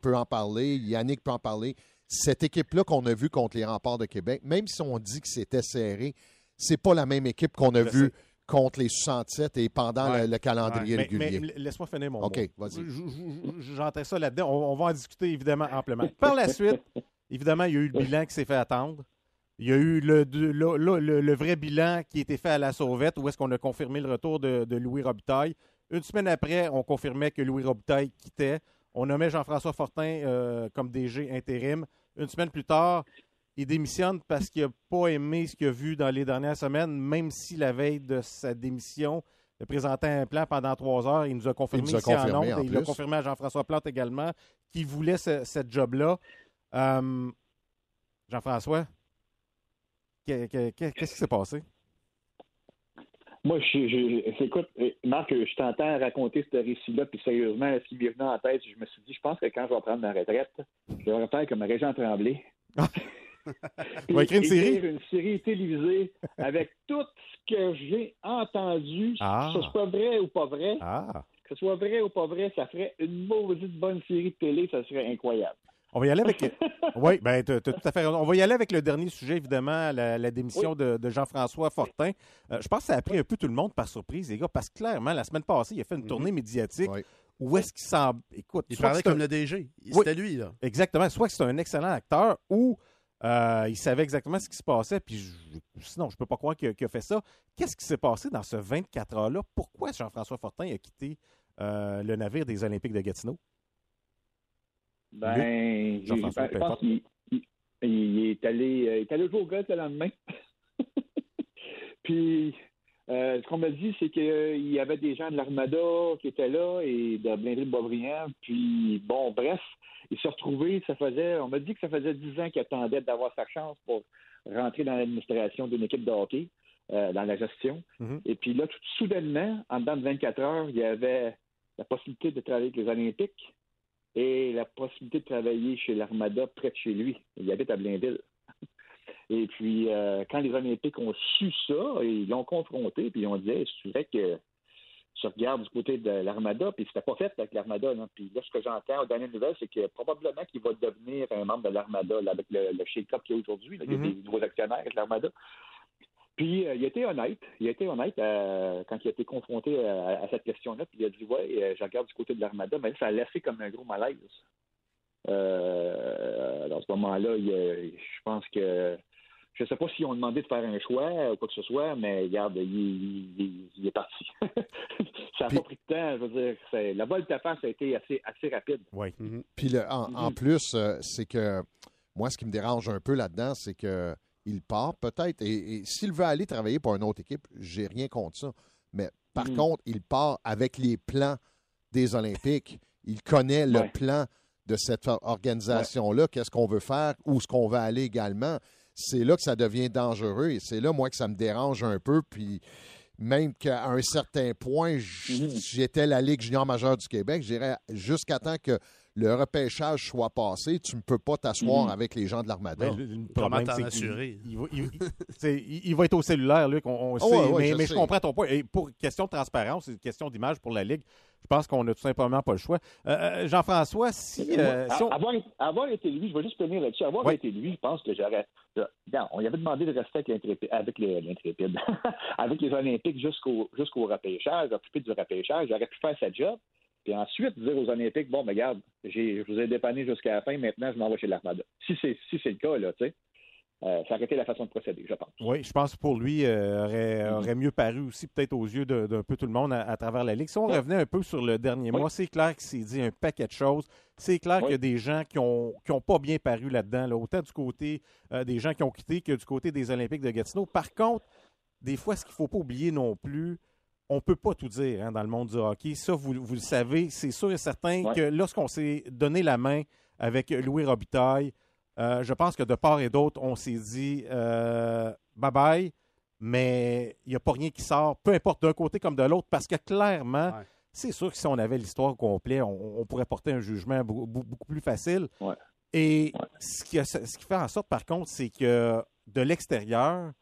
peut en parler, Yannick peut en parler. Cette équipe-là qu'on a vue contre les remparts de Québec, même si on dit que c'était serré, c'est pas la même équipe qu'on a vue contre les 67 et pendant Ouais. le, le calendrier Ouais, régulier. Mais, mais laisse-moi finir mon OK, vas-y. Je- je- je- J'entends ça là-dedans. On, on va en discuter évidemment amplement. Par la suite, évidemment, il y a eu le bilan qui s'est fait attendre. Il y a eu le, le, le- le- le vrai bilan qui a été fait à la Sauvette, où est-ce qu'on a confirmé le retour de, de Louis Robitaille. Une semaine après, on confirmait que Louis Robitaille quittait. On nommait Jean-François Fortin euh, comme DG intérim. Une semaine plus tard, il démissionne parce qu'il n'a pas aimé ce qu'il a vu dans les dernières semaines, même si la veille de sa démission, il a présenté un plan pendant trois heures. Il nous a confirmé Il nous a ici en en et il l'a confirmé à Jean-François Plante également, qui voulait ce, cette job-là. Euh, Jean-François, que- que- que- qu'est-ce qui s'est passé? Moi, je, je- écoute, euh, Marc, je t'entends raconter ce récit-là, puis sérieusement, ce qui m'est venu en tête, je me suis dit, je pense que quand je vais prendre ma retraite, je vais faire comme Régent Tremblay. On va écrire une série. Écrire une série télévisée avec tout ce que j'ai entendu, Ah. que ce soit vrai ou pas vrai. Ah. Que ce soit vrai ou pas vrai, ça ferait une maudite bonne série de télé, ça serait incroyable. On va y aller avec. oui, ben, tu as, tout à fait. On va y aller avec le dernier sujet, évidemment, la, la démission de, de Jean-François Fortin. Euh, je pense que ça a pris un peu tout le monde par surprise, les gars, parce que clairement, la semaine passée, il a fait une tournée médiatique où est-ce qu'il s'en. Écoute, Il parlait comme le DG. Oui, C'était lui, là. Exactement. Soit que c'est un excellent acteur ou euh, il savait exactement ce qui se passait. Puis je- sinon, je ne peux pas croire qu'il a, qu'il a fait ça. Qu'est-ce qui s'est passé dans ce 24 heures-là? Pourquoi Jean-François Fortin a quitté euh, le navire des Olympiques de Gatineau? Ben, Jean-François, je pense qu'il il- il est allé, euh, il est allé jouer au golf le lendemain. Puis, euh, ce qu'on m'a dit, c'est qu'il y avait des gens de l'Armada qui étaient là et de Blainville Boisbriand. Puis, bon, bref, il s'est retrouvé, ça faisait, on m'a dit que ça faisait 10 ans qu'il attendait d'avoir sa chance pour rentrer dans l'administration d'une équipe de hockey, euh, dans la gestion. Et puis là, tout soudainement, en dedans de 24 heures, il y avait la possibilité de travailler avec les Olympiques et la possibilité de travailler chez l'Armada près de chez lui. Il habite à Blainville. Et puis, euh, quand les Olympiques ont su ça, ils l'ont confronté, puis ils ont dit hey, c'est vrai que tu regardes du côté de l'Armada, puis c'était pas fait avec l'Armada. là. Puis là, ce que j'entends aux dernières nouvelles, c'est que probablement qu'il va devenir un membre de l'Armada là, avec le, le shake-up qu'il y a aujourd'hui. là. Il y a Mhm. des nouveaux actionnaires avec l'Armada. Puis euh, il a été honnête. Il a été honnête euh, quand il a été confronté à, à cette question-là. Puis il a dit Ouais, euh, je regarde du côté de l'Armada, mais ça a laissé comme un gros malaise. Euh, alors, à ce moment-là, je pense que je ne sais pas s'ils ont demandé de faire un choix ou quoi que ce soit, mais regarde, il, il- il- il est parti. ça n'a pas pris de temps. Je veux dire, c'est- la volte-face a été assez, assez rapide. Oui. Puis le- en, en Mhm. plus, euh, c'est que moi, ce qui me dérange un peu là-dedans, c'est que il part peut-être. Et, et s'il veut aller travailler pour une autre équipe, j'ai rien contre ça. Mais par Mhm. contre, il part avec les plans des Olympiques. Il connaît le plan de cette organisation-là, qu'est-ce qu'on veut faire, où est-ce qu'on va aller également? C'est là que ça devient dangereux et c'est là, moi, que ça me dérange un peu. Puis même qu'à un certain point, j- j'étais la Ligue junior majeure du Québec, j'irais jusqu'à temps que le repêchage soit passé, tu ne peux pas t'asseoir Mhm. avec les gens de l'Armada. Ben, le- le problème, t'en c'est assurer? qu'il- Il, va- il- c'est- il- il va être au cellulaire, Luc, on, Ah sait, ouais, ouais, mais, je mais je sais. comprends ton point. Et pour question de transparence, c'est une question d'image pour la Ligue. Je pense qu'on n'a tout simplement pas le choix. Euh, euh, Jean-François, si, euh, on- avoir, avoir été lui, je vais juste finir là-dessus. Avoir Oui. été lui, je pense que j'aurais. on lui avait demandé de rester avec l'intrépide, avec les, l'intrépide, avec les Olympiques jusqu'au jusqu'au repêchage, occupé du repêchage. J'aurais pu faire sa job. Puis ensuite, dire aux Olympiques, bon, mais regarde, j'ai, je vous ai dépanné jusqu'à la fin, maintenant, je m'en vais chez l'Armada. Si c'est, si le cas, là, tu sais. euh, ça aurait été la façon de procéder, je pense. Oui, je pense que pour lui, euh, aurait, aurait mieux paru aussi, peut-être aux yeux d'un peu tout le monde à, à travers la Ligue. Si on revenait un peu sur le dernier mois, c'est clair qu'il s'est dit un paquet de choses. C'est clair qu'il y a des gens qui ont, qui ont pas bien paru là-dedans, là, autant du côté euh, des gens qui ont quitté que du côté des Olympiques de Gatineau. Par contre, des fois, ce qu'il ne faut pas oublier non plus, on ne peut pas tout dire hein, dans le monde du hockey. Ça, vous, vous le savez. C'est sûr et certain Ouais. que lorsqu'on s'est donné la main avec Louis Robitaille, euh, je pense que de part et d'autre, on s'est dit euh, bye-bye, mais il n'y a pas rien qui sort, peu importe d'un côté comme de l'autre, parce que clairement, c'est sûr que si on avait l'histoire complète, on, on pourrait porter un jugement beaucoup, beaucoup plus facile. Et ce, qui a- ce qui fait en sorte, par contre, c'est que de l'extérieur,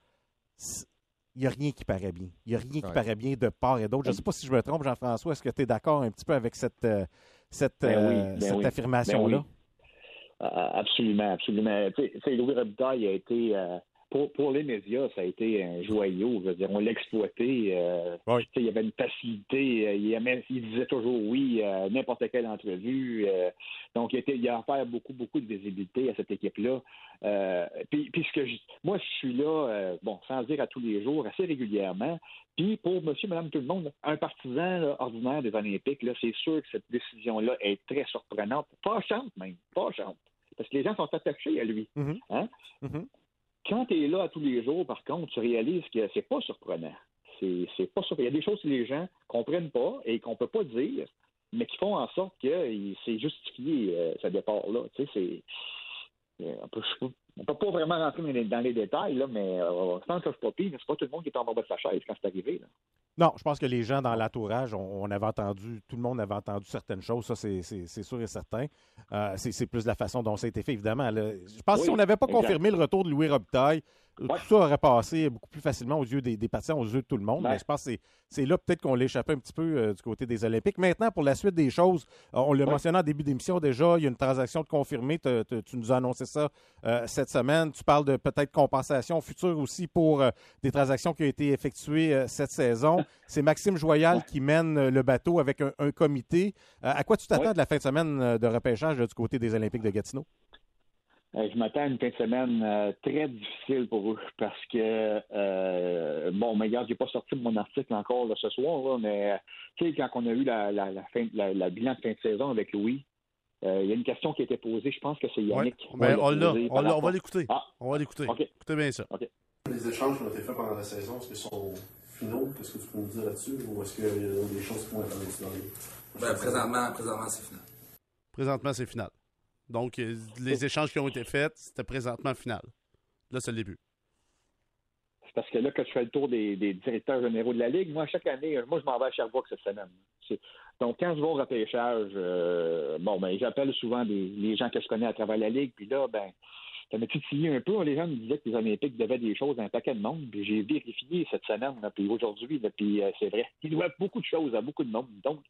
il n'y a rien qui paraît bien. Il n'y a rien qui paraît bien de part et d'autre. Je ne sais pas si je me trompe, Jean-François. Est-ce que tu es d'accord un petit peu avec cette, cette, Ben oui, euh, ben cette oui. affirmation-là? Ben oui. Absolument, absolument. Tu sais, Louis Robitaille a été, euh, pour, pour les médias, ça a été un joyau. Je veux dire, on l'a exploité. euh, Il y avait une facilité. euh, Il, aimait- il disait toujours oui à n'importe quelle entrevue. euh, donc, il, était, il a offert beaucoup, beaucoup de visibilité à cette équipe-là. Puis, puis ce que je- moi, je suis là, bon, sans dire à tous les jours, assez régulièrement. Puis pour monsieur, madame, tout le monde, un partisan là, ordinaire des Olympiques, là, c'est sûr que cette décision-là est très surprenante, fâchante même, fâchante. Parce que les gens sont attachés à lui. Hein? Quand tu es là tous les jours, par contre, tu réalises que c'est pas surprenant. C'est pas surprenant. Il y a des choses que les gens comprennent pas et qu'on peut pas dire, mais qui font en sorte que c'est justifié, euh, ce départ-là. Tu sais, c'est. euh, On peut, on peut pas vraiment rentrer dans les, dans les détails, là, mais euh, sans que je pas pire, mais c'est pas tout le monde qui est en bas de sa chaise quand c'est arrivé. Là. Non, je pense que les gens dans l'entourage, on, on avait entendu, tout le monde avait entendu certaines choses, ça c'est- c'est c'est sûr et certain. Euh, c'est c'est plus la façon dont ça a été fait, évidemment. là. Je pense que si on n'avait pas exact. confirmé le retour de Louis Robitaille, tout ça aurait passé beaucoup plus facilement aux yeux des, des partisans, aux yeux de tout le monde. Mais je pense que c'est- là peut-être qu'on l'échappait un petit peu euh, du côté des Olympiques. Maintenant, pour la suite des choses, euh, on l'a mentionné en début d'émission déjà, il y a une transaction de confirmée. Te- te- tu nous as annoncé ça euh, cette semaine. Tu parles de peut-être compensation future aussi pour euh, des transactions qui ont été effectuées euh, cette saison. C'est Maxime Joyal qui mène euh, le bateau avec un, un comité. Euh, à quoi tu t'attends Ouais. de la fin de semaine euh, de repêchage du côté des Olympiques de Gatineau? Euh, je m'attends à une fin de semaine euh, très difficile pour eux parce que, euh, bon, mais regarde, j'ai pas sorti de mon article encore là, ce soir, là, mais tu sais, quand on a eu la, la, la, fin, la, la bilan de fin de saison avec Louis, euh, il y a une question qui a été posée, je pense que c'est Yannick. Ben, on l'a, on, l'a, on va l'écouter. Ah, On va l'écouter. OK. Écoutez bien ça. Les échanges qui ont été faits pendant la saison, est-ce qu'ils sont finaux? Qu'est-ce que tu peux nous dire là-dessus? Ou est-ce qu'il y a des choses qui vont être dans les... Ben, présentement, présentement c'est final. Présentement, c'est final. Donc, euh, les échanges qui ont été faits, c'était présentement final. Là, c'est le début. C'est parce que là, quand je fais le tour des, des directeurs généraux de la Ligue, moi, chaque année, euh, moi, je m'en vais à Sherbrooke cette semaine. Donc, quand je vais au repêchage, euh, bon, ben, j'appelle souvent des, les gens que je connais à travers la Ligue, puis là, ben, ça m'a titillé un peu. Les gens me disaient que les Olympiques devaient des choses à un paquet de monde, puis j'ai vérifié cette semaine, là, puis aujourd'hui, puis euh, c'est vrai. Ils doivent beaucoup de choses à beaucoup de monde. Donc,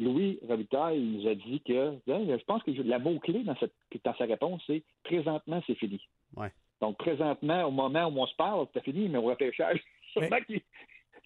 Louis Robitaille il nous a dit que, ben, je pense que la mot-clé dans, cette, dans sa réponse, c'est présentement, c'est fini. Ouais. Donc, présentement, au moment où on se parle, c'est fini, mais au repêchage, sûrement qu'il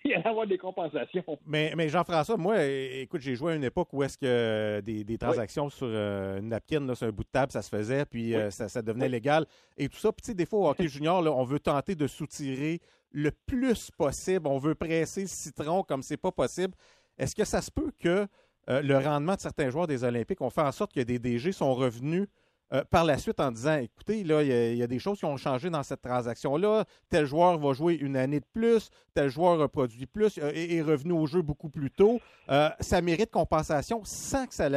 il y allait avoir des compensations. Mais, mais Jean-François, moi, écoute, j'ai joué à une époque où est-ce que des, des transactions sur euh, une napkin, là, sur un bout de table, ça se faisait, puis euh, ça, ça devenait légal et tout ça. Puis tu sais, des fois, au hockey junior, là, on veut tenter de soutirer le plus possible. On veut presser le citron comme c'est pas possible. Est-ce que ça se peut que euh, le rendement de certains joueurs des Olympiques ont fait en sorte que des DG sont revenus euh, par la suite en disant écoutez, là, il y, a- des choses qui ont changé dans cette transaction-là. Tel joueur va jouer une année de plus, tel joueur a produit plus, euh, est, est revenu au jeu beaucoup plus tôt. Ça mérite compensation sans que ça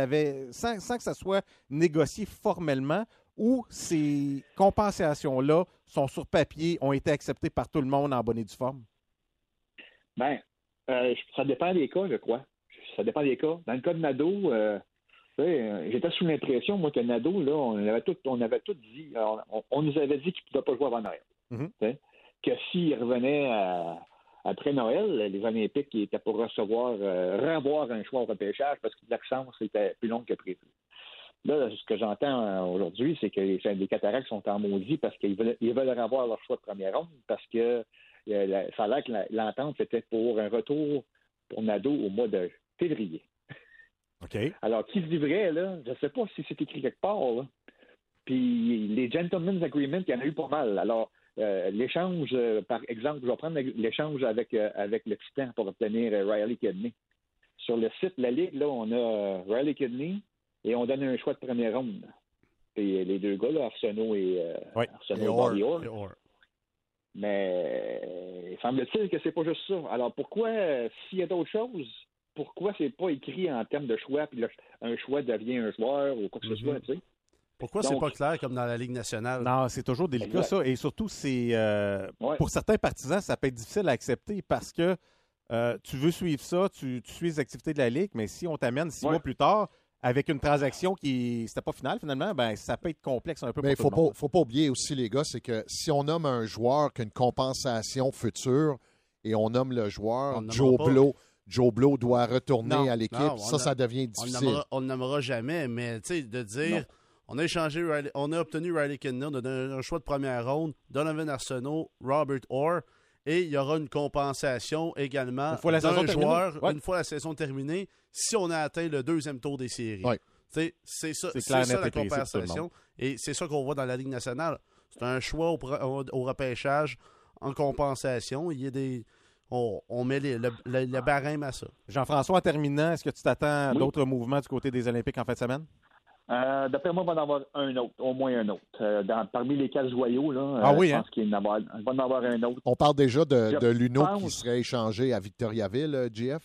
sans, sans que ça soit négocié formellement ou ces compensations-là sont sur papier, ont été acceptées par tout le monde en bonne et due forme? Euh, ça dépend des cas, je crois. Ça dépend des cas. Dans le cas de Nadeau, euh, euh, j'étais sous l'impression, moi, que Nadeau, là, on avait tout, on avait tout dit. Alors, On, on nous avait dit qu'il ne pouvait pas jouer avant Noël. Mhm. Que s'il revenait à- après Noël, les Olympiques étaient pour recevoir, euh, revoir un choix au repêchage parce que l'absence était plus longue que prévu. Là, ce que j'entends euh, aujourd'hui, c'est que les, cataractes sont en maudit parce qu'ils veulent, ils veulent avoir leur choix de première ronde parce que euh, la- ça a l'air que l'entente c'était pour un retour pour Nadeau au mois de février. OK. Alors, qui se livrait, là, je ne sais pas si c'est écrit quelque part, là. Puis les gentlemen's agreements, il y en a eu pas mal. Alors, euh, l'échange, euh, par exemple, je vais prendre l'échange avec, euh, avec le Titan pour obtenir Riley Kidney. Sur le site de la Ligue, là, on a Riley Kidney et on donne un choix de première ronde. Et les deux gars, là, Arsenault et, euh, Arsenault et Orr. Mais il semble-t-il que c'est pas juste ça. Alors pourquoi, s'il y a d'autres choses, pourquoi c'est pas écrit en termes de choix, puis le- un choix devient un joueur ou quoi que ce Mhm. soit, tu sais? Pourquoi c'est pas clair comme dans la Ligue nationale? Non, c'est toujours délicat, Exact. ça. Et surtout, c'est euh, pour certains partisans, ça peut être difficile à accepter parce que euh, tu veux suivre ça, tu, tu suis les activités de la Ligue, mais si on t'amène six mois plus tard avec une transaction qui n'était pas finale, finalement, ben, ça peut être complexe un peu Mais il pour faut pas, faut pas oublier aussi, les gars, c'est que si on nomme un joueur qui a une compensation future et on nomme le joueur, Joe. Blow, Joe Blow doit retourner Non, à l'équipe. ça, a- ça devient difficile. On ne nommera jamais, mais tu sais, de dire, on a échangé, Riley- on a obtenu Riley Kidney, on a donné un choix de première ronde, Donovan Arsenault, Robert Orr, et il y aura une compensation également Une fois la saison joueur Ouais. une fois la saison terminée si on a atteint le deuxième tour des séries. Ouais. C'est ça, ça la compensation. Et c'est ça qu'on voit dans la Ligue nationale. C'est un choix au, pro- au- au repêchage en compensation. Il y a des, on, on met les- le, le- le barème à ça. Jean-François, en terminant, est-ce que tu t'attends Oui. d'autres mouvements du côté des Olympiques en fin de semaine? Euh, D'après moi, il va en avoir un autre, au moins un autre. Euh, dans- parmi les quatre joyaux, là, Ah euh, oui, je hein? pense qu'il va en avoir, il va en avoir un autre. On parle déjà de, Luno pense- qui serait échangé à Victoriaville, GF?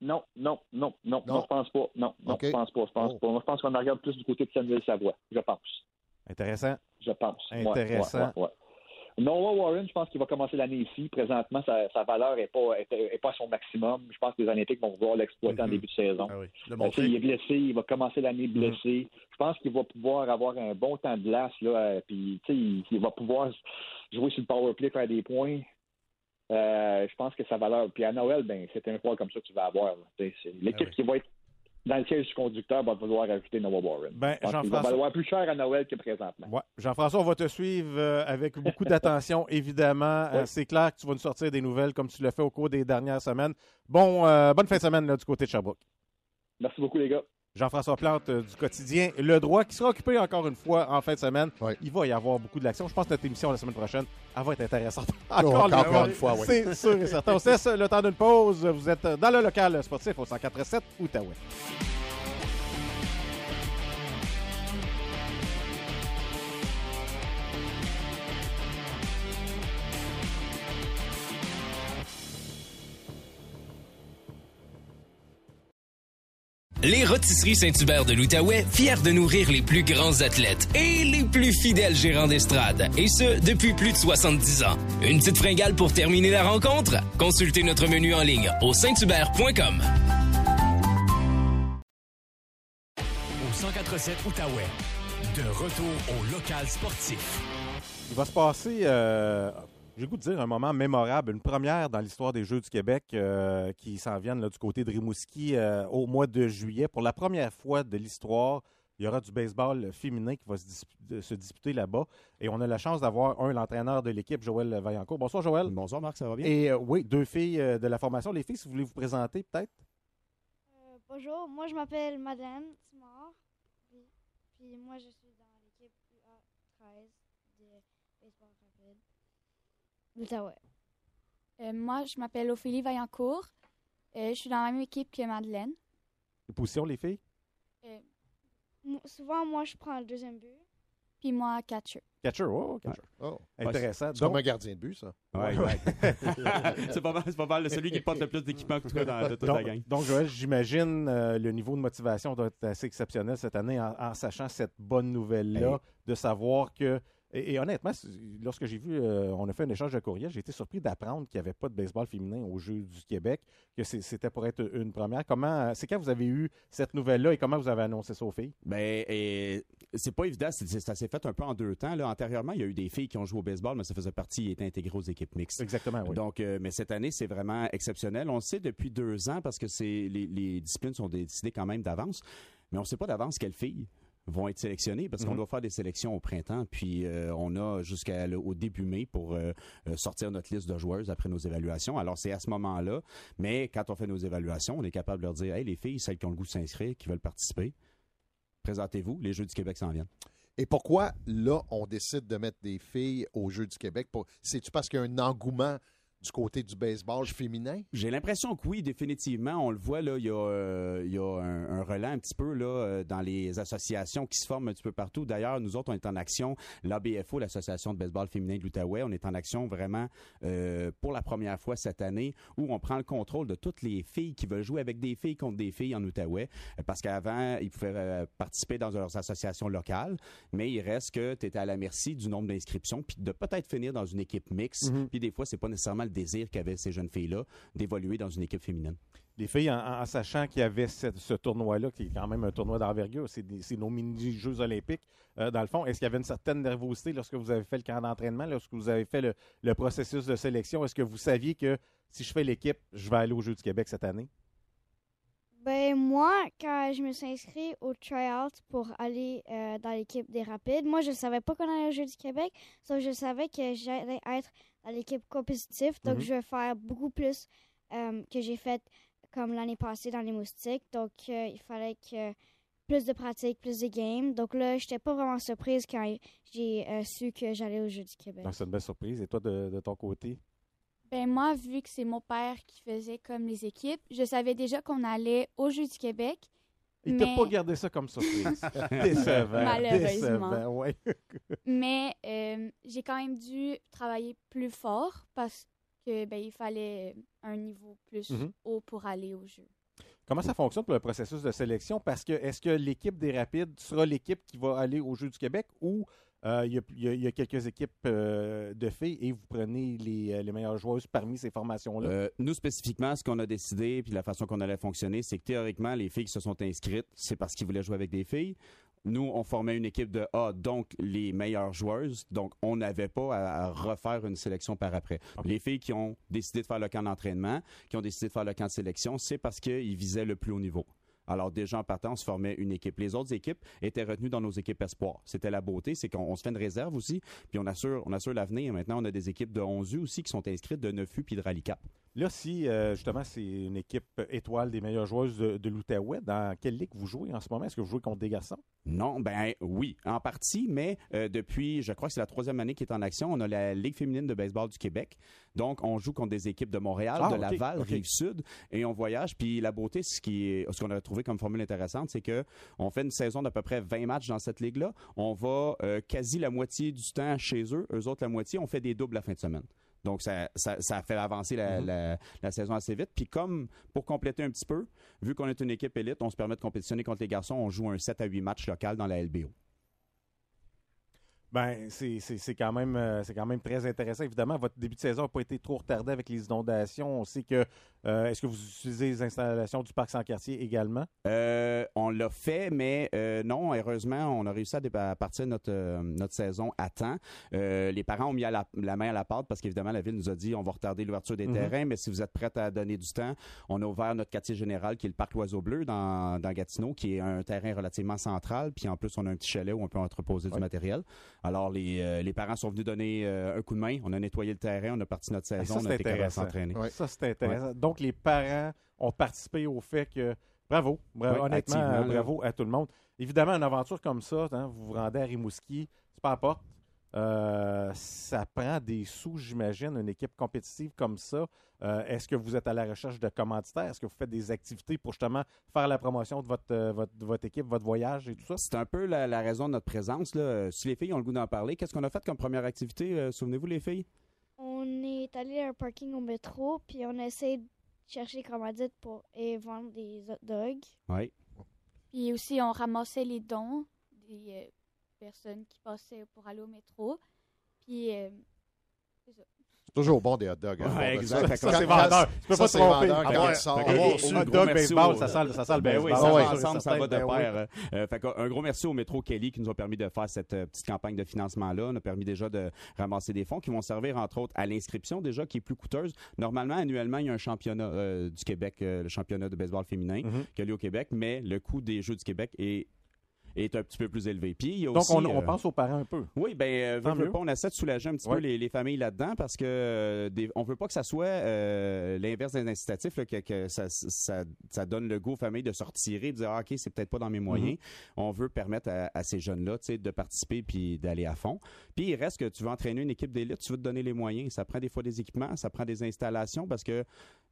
Non, non, non, non, Non? je pense pas. Non, non, je pense pas. Je pense Oh. pas. Moi, je pense qu'on en regarde plus du côté de Samuel Savoie. Je pense. Intéressant. Je pense. Ouais, Intéressant. ouais, ouais, ouais. Noah Warren, je pense qu'il va commencer l'année ici. Présentement, sa, sa valeur n'est pas, est, est pas à son maximum. Je pense que les Olympiques vont vouloir l'exploiter en début de saison. Ah oui, le sais, il est blessé, il va commencer l'année blessé. Je pense qu'il va pouvoir avoir un bon temps de glace, là, euh, puis il, il va pouvoir jouer sur le power play, faire des points. Euh, je pense que sa valeur. Puis à Noël, ben, c'est un joueur comme ça que tu vas avoir. c'est L'équipe qui va être dans le siège du conducteur va vouloir ajouter Noah Warren. Ben, Je pense qu'il va Jean-François- valoir plus cher à Noël que présentement. Ouais. Jean-François, on va te suivre euh, avec beaucoup d'attention, évidemment. Euh, c'est clair que tu vas nous sortir des nouvelles comme tu l'as fait au cours des dernières semaines. Bon, euh, bonne fin de semaine là, du côté de Sherbrooke. Merci beaucoup, les gars. Jean-François Plante euh, du quotidien Le Droit, qui sera occupé encore une fois en fin de semaine. Il va y avoir beaucoup d'action. Je pense que notre émission la semaine prochaine, elle va être intéressante. Encore une fois, oui. C'est sûr et certain. On le temps d'une pause. Vous êtes dans le local sportif au 104.7 Outaouais. Les rôtisseries Saint-Hubert de l'Outaouais, fiers de nourrir les plus grands athlètes et les plus fidèles gérants d'estrade, et ce, depuis plus de 70 ans. Une petite fringale pour terminer la rencontre? Consultez notre menu en ligne au sainthubert.com. Au 147 Outaouais, de retour au local sportif. Il va se passer, euh, j'ai goût de dire, un moment mémorable, une première dans l'histoire des Jeux du Québec euh, qui s'en viennent là, du côté de Rimouski euh, au mois de juillet. Pour la première fois de l'histoire, il y aura du baseball féminin qui va se, disputer là-bas. Et on a la chance d'avoir, un, l'entraîneur de l'équipe, Joël Vaillancourt. Bonsoir, Joël. Bonsoir, Marc, ça va bien? Et euh, oui, deux filles euh, de la formation. Les filles, si vous voulez vous présenter, peut-être? Bonjour, moi je m'appelle Madeleine. Puis, puis moi je suis dans l'équipe UA13 de baseball rapide Euh, moi, je m'appelle Ophélie Vaillancourt. Euh, je suis dans la même équipe que Madeleine. Les positions, les filles? Euh, Souvent, moi je prends le deuxième but. puis moi, catcher. Catcher, oh, catcher. Oh. Intéressant. C'est comme Donc- un gardien de but, ça. Ouais, exact. c'est pas mal, c'est pas mal celui qui porte le plus d'équipement que toi dans de toute donc, la gang. donc, Joël, j'imagine euh, le niveau de motivation doit être assez exceptionnel cette année en, en sachant cette bonne nouvelle-là, de savoir que. Et, et honnêtement, lorsque j'ai vu, euh, on a fait un échange de courriel, j'ai été surpris d'apprendre qu'il n'y avait pas de baseball féminin au Jeu du Québec, que c'était pour être une première. Comment, c'est quand vous avez eu cette nouvelle-là et comment vous avez annoncé ça aux filles? Ben, et c'est pas évident. ça s'est fait un peu en deux temps. Là. Antérieurement, il y a eu des filles qui ont joué au baseball, mais ça faisait partie, ils étaient intégrés aux équipes mixtes. Exactement, oui. Donc, euh, mais cette année, c'est vraiment exceptionnel. On le sait depuis deux ans parce que c'est les, les disciplines sont décidées quand même d'avance, mais on ne sait pas d'avance quelles filles vont être sélectionnées parce qu'on Mhm. doit faire des sélections au printemps, puis euh, on a jusqu'au début mai pour euh, euh, sortir notre liste de joueuses après nos évaluations. Alors, c'est à ce moment-là, mais quand on fait nos évaluations, on est capable de leur dire, hey, les filles, celles qui ont le goût de s'inscrire, qui veulent participer, présentez-vous, les Jeux du Québec s'en viennent. Et pourquoi, là, on décide de mettre des filles aux Jeux du Québec? C'est-tu parce qu'il y a un engouement du côté du baseball féminin? J'ai l'impression que oui, définitivement. On le voit, là, il y a, euh, il y a un, un relais un petit peu là, euh, dans les associations qui se forment un petit peu partout. D'ailleurs, nous autres, on est en action, l'ABFO, l'Association de baseball féminin de l'Outaouais, on est en action vraiment euh, pour la première fois cette année où on prend le contrôle de toutes les filles qui veulent jouer avec des filles contre des filles en Outaouais. Parce qu'avant, ils pouvaient euh, participer dans leurs associations locales, mais il reste que tu étais à la merci du nombre d'inscriptions, puis de peut-être finir dans une équipe mixte. Mhm. Puis des fois, c'est pas nécessairement le désir qu'avaient ces jeunes filles-là d'évoluer dans une équipe féminine. Les filles, en, sachant qu'il y avait ce tournoi-là, qui est quand même un tournoi d'envergure, c'est nos mini-Jeux olympiques, euh, dans le fond, est-ce qu'il y avait une certaine nervosité lorsque vous avez fait le camp d'entraînement, lorsque vous avez fait le, le processus de sélection? Est-ce que vous saviez que si je fais l'équipe, je vais aller aux Jeux du Québec cette année? Ben moi, quand je me suis inscrit au tryout pour aller euh, dans l'équipe des Rapides, moi je savais pas qu'on allait au Jeux du Québec, sauf que je savais que j'allais être dans l'équipe compétitive, donc Mhm. je vais faire beaucoup plus euh, que j'ai fait comme l'année passée dans les moustiques. Donc euh, il fallait que plus de pratique, plus de games. Donc là, j'étais pas vraiment surprise quand j'ai su que j'allais au Jeux du Québec. Donc, c'est une belle surprise. Et toi, de, de ton côté? Ben moi, vu que c'est mon père qui faisait comme les équipes, je savais déjà qu'on allait aux Jeux du Québec. Il mais... t'a pas gardé ça comme surprise. décevant. Malheureusement. Décevant, ouais. Mais euh, j'ai quand même dû travailler plus fort parce que ben, il fallait un niveau plus Mhm. haut pour aller aux Jeux. Comment ça fonctionne pour le processus de sélection? Parce que est-ce que l'équipe des Rapides sera l'équipe qui va aller aux Jeux du Québec ou euh, il y, a- quelques équipes euh, de filles et vous prenez les, euh, meilleures joueuses parmi ces formations-là? Nous, spécifiquement, ce qu'on a décidé, puis la façon qu'on allait fonctionner, c'est que théoriquement, les filles qui se sont inscrites, c'est parce qu'ils voulaient jouer avec des filles. Nous, on formait une équipe de A, donc les meilleures joueuses. Donc, on n'avait pas à, à refaire une sélection par après. Les filles qui ont décidé de faire le camp d'entraînement, qui ont décidé de faire le camp de sélection, c'est parce qu'ils visaient le plus haut niveau. Alors déjà en partant, on se formait une équipe. Les autres équipes étaient retenues dans nos équipes espoirs. C'était la beauté, c'est qu'on on se fait une réserve aussi, puis on assure, on assure l'avenir. Maintenant, on a des équipes de 11 U aussi qui sont inscrites de 9 U puis de Rallycap. Là, si euh, justement c'est une équipe étoile des meilleures joueuses de, de l'Outaouais, dans quelle ligue vous jouez en ce moment? Est-ce que vous jouez contre des garçons? Non, ben oui, en partie, mais euh, depuis, je crois que c'est la troisième année qui est en action, on a la Ligue féminine de baseball du Québec. Donc, on joue contre des équipes de Montréal, Ah, de Laval, ok. Rive-Sud, et on voyage. Puis la beauté, ce qui est- ce qu'on a trouvé comme formule intéressante, c'est que on fait une saison d'à peu près 20 matchs dans cette ligue-là. On va euh, quasi la moitié du temps chez eux, eux autres la moitié. On fait des doubles la fin de semaine. Donc, ça, ça, ça fait avancer la, Mhm. la- la saison assez vite. Puis comme, pour compléter un petit peu, vu qu'on est une équipe élite, on se permet de compétitionner contre les garçons. On joue un 7 à 8 matchs local dans la LBO. Ben, c'est quand, même, euh, c'est quand même très intéressant. Évidemment, votre début de saison n'a pas été trop retardé avec les inondations. On sait que. euh, Est-ce que vous utilisez les installations du parc sans quartier également? Euh, on l'a fait, mais euh, non, heureusement, on a réussi à, partir notre, euh, notre saison à temps. Les parents ont mis à la, la main à la pâte parce qu'évidemment, la ville nous a dit on va retarder l'ouverture des Mhm. terrains, mais si vous êtes prêts à donner du temps, on a ouvert notre quartier général qui est le parc L'Oiseau Bleu dans, dans Gatineau, qui est un terrain relativement central. Puis en plus, on a un petit chalet où on peut entreposer du matériel. Alors, les, euh, les parents sont venus donner euh, un coup de main. On a nettoyé le terrain, on a parti notre Ah, saison, ça, on a été capable de intéressant. s'entraîner. Ça, c'est intéressant. Donc, les parents ont participé au fait que. Bravo. Bravo. Honnêtement, euh, bravo à tout le monde. Évidemment, une aventure comme ça, hein, vous vous rendez à Rimouski, c'est pas à porte. Euh, ça prend des sous, j'imagine, une équipe compétitive comme ça. Euh, Est-ce que vous êtes à la recherche de commanditaires? Est-ce que vous faites des activités pour justement faire la promotion de votre, euh, votre, de votre équipe, votre voyage et tout ça? C'est un peu la, la raison de notre présence. Là. Si les filles ont le goût d'en parler, qu'est-ce qu'on a fait comme première activité? Euh, Souvenez-vous, les filles? On est allé à un parking au métro, puis on a essayé de chercher des commandites pour et vendre des hot dogs. Oui. Puis aussi, on ramassait les dons des euh, personnes qui passaient pour aller au métro. Puis, euh, c'est ça. C'est toujours bon des hot dogs. hein, Ouais, bon, exact. ça. C'est vendeur. Tu peux ça, pas te c'est tromper. le hot gros dog, merci baseball, au- ça sent- ça Ben oui, baseball. ça Ah va ouais. ensemble, ça va de Ben pair. Euh, euh, fait un gros merci au métro Kelly qui nous a permis de faire cette euh, petite campagne de financement-là. On a permis déjà de ramasser des fonds qui vont servir, entre autres, à l'inscription déjà, qui est plus coûteuse. Normalement, annuellement, il y a un championnat euh, du Québec, euh, le championnat de baseball féminin, Mhm. qui a lieu au Québec, mais le coût des Jeux du Québec est est un petit peu plus élevé. Puis il y a Donc, aussi, on, on euh, pense aux parents un peu. oui, ben, euh, pas, on essaie de soulager un petit Ouais. peu les, les familles là-dedans parce que euh, des- on veut pas que ça soit euh, l'inverse des incitatifs, là, que, que ça, ça, ça donne le goût aux familles de se retirer, de dire ah, ok, c'est peut-être pas dans mes moyens. Mhm. On veut permettre à, à ces jeunes-là, de participer puis d'aller à fond. Puis il reste que tu veux entraîner une équipe d'élite, tu veux te donner les moyens. Ça prend des fois des équipements, ça prend des installations parce que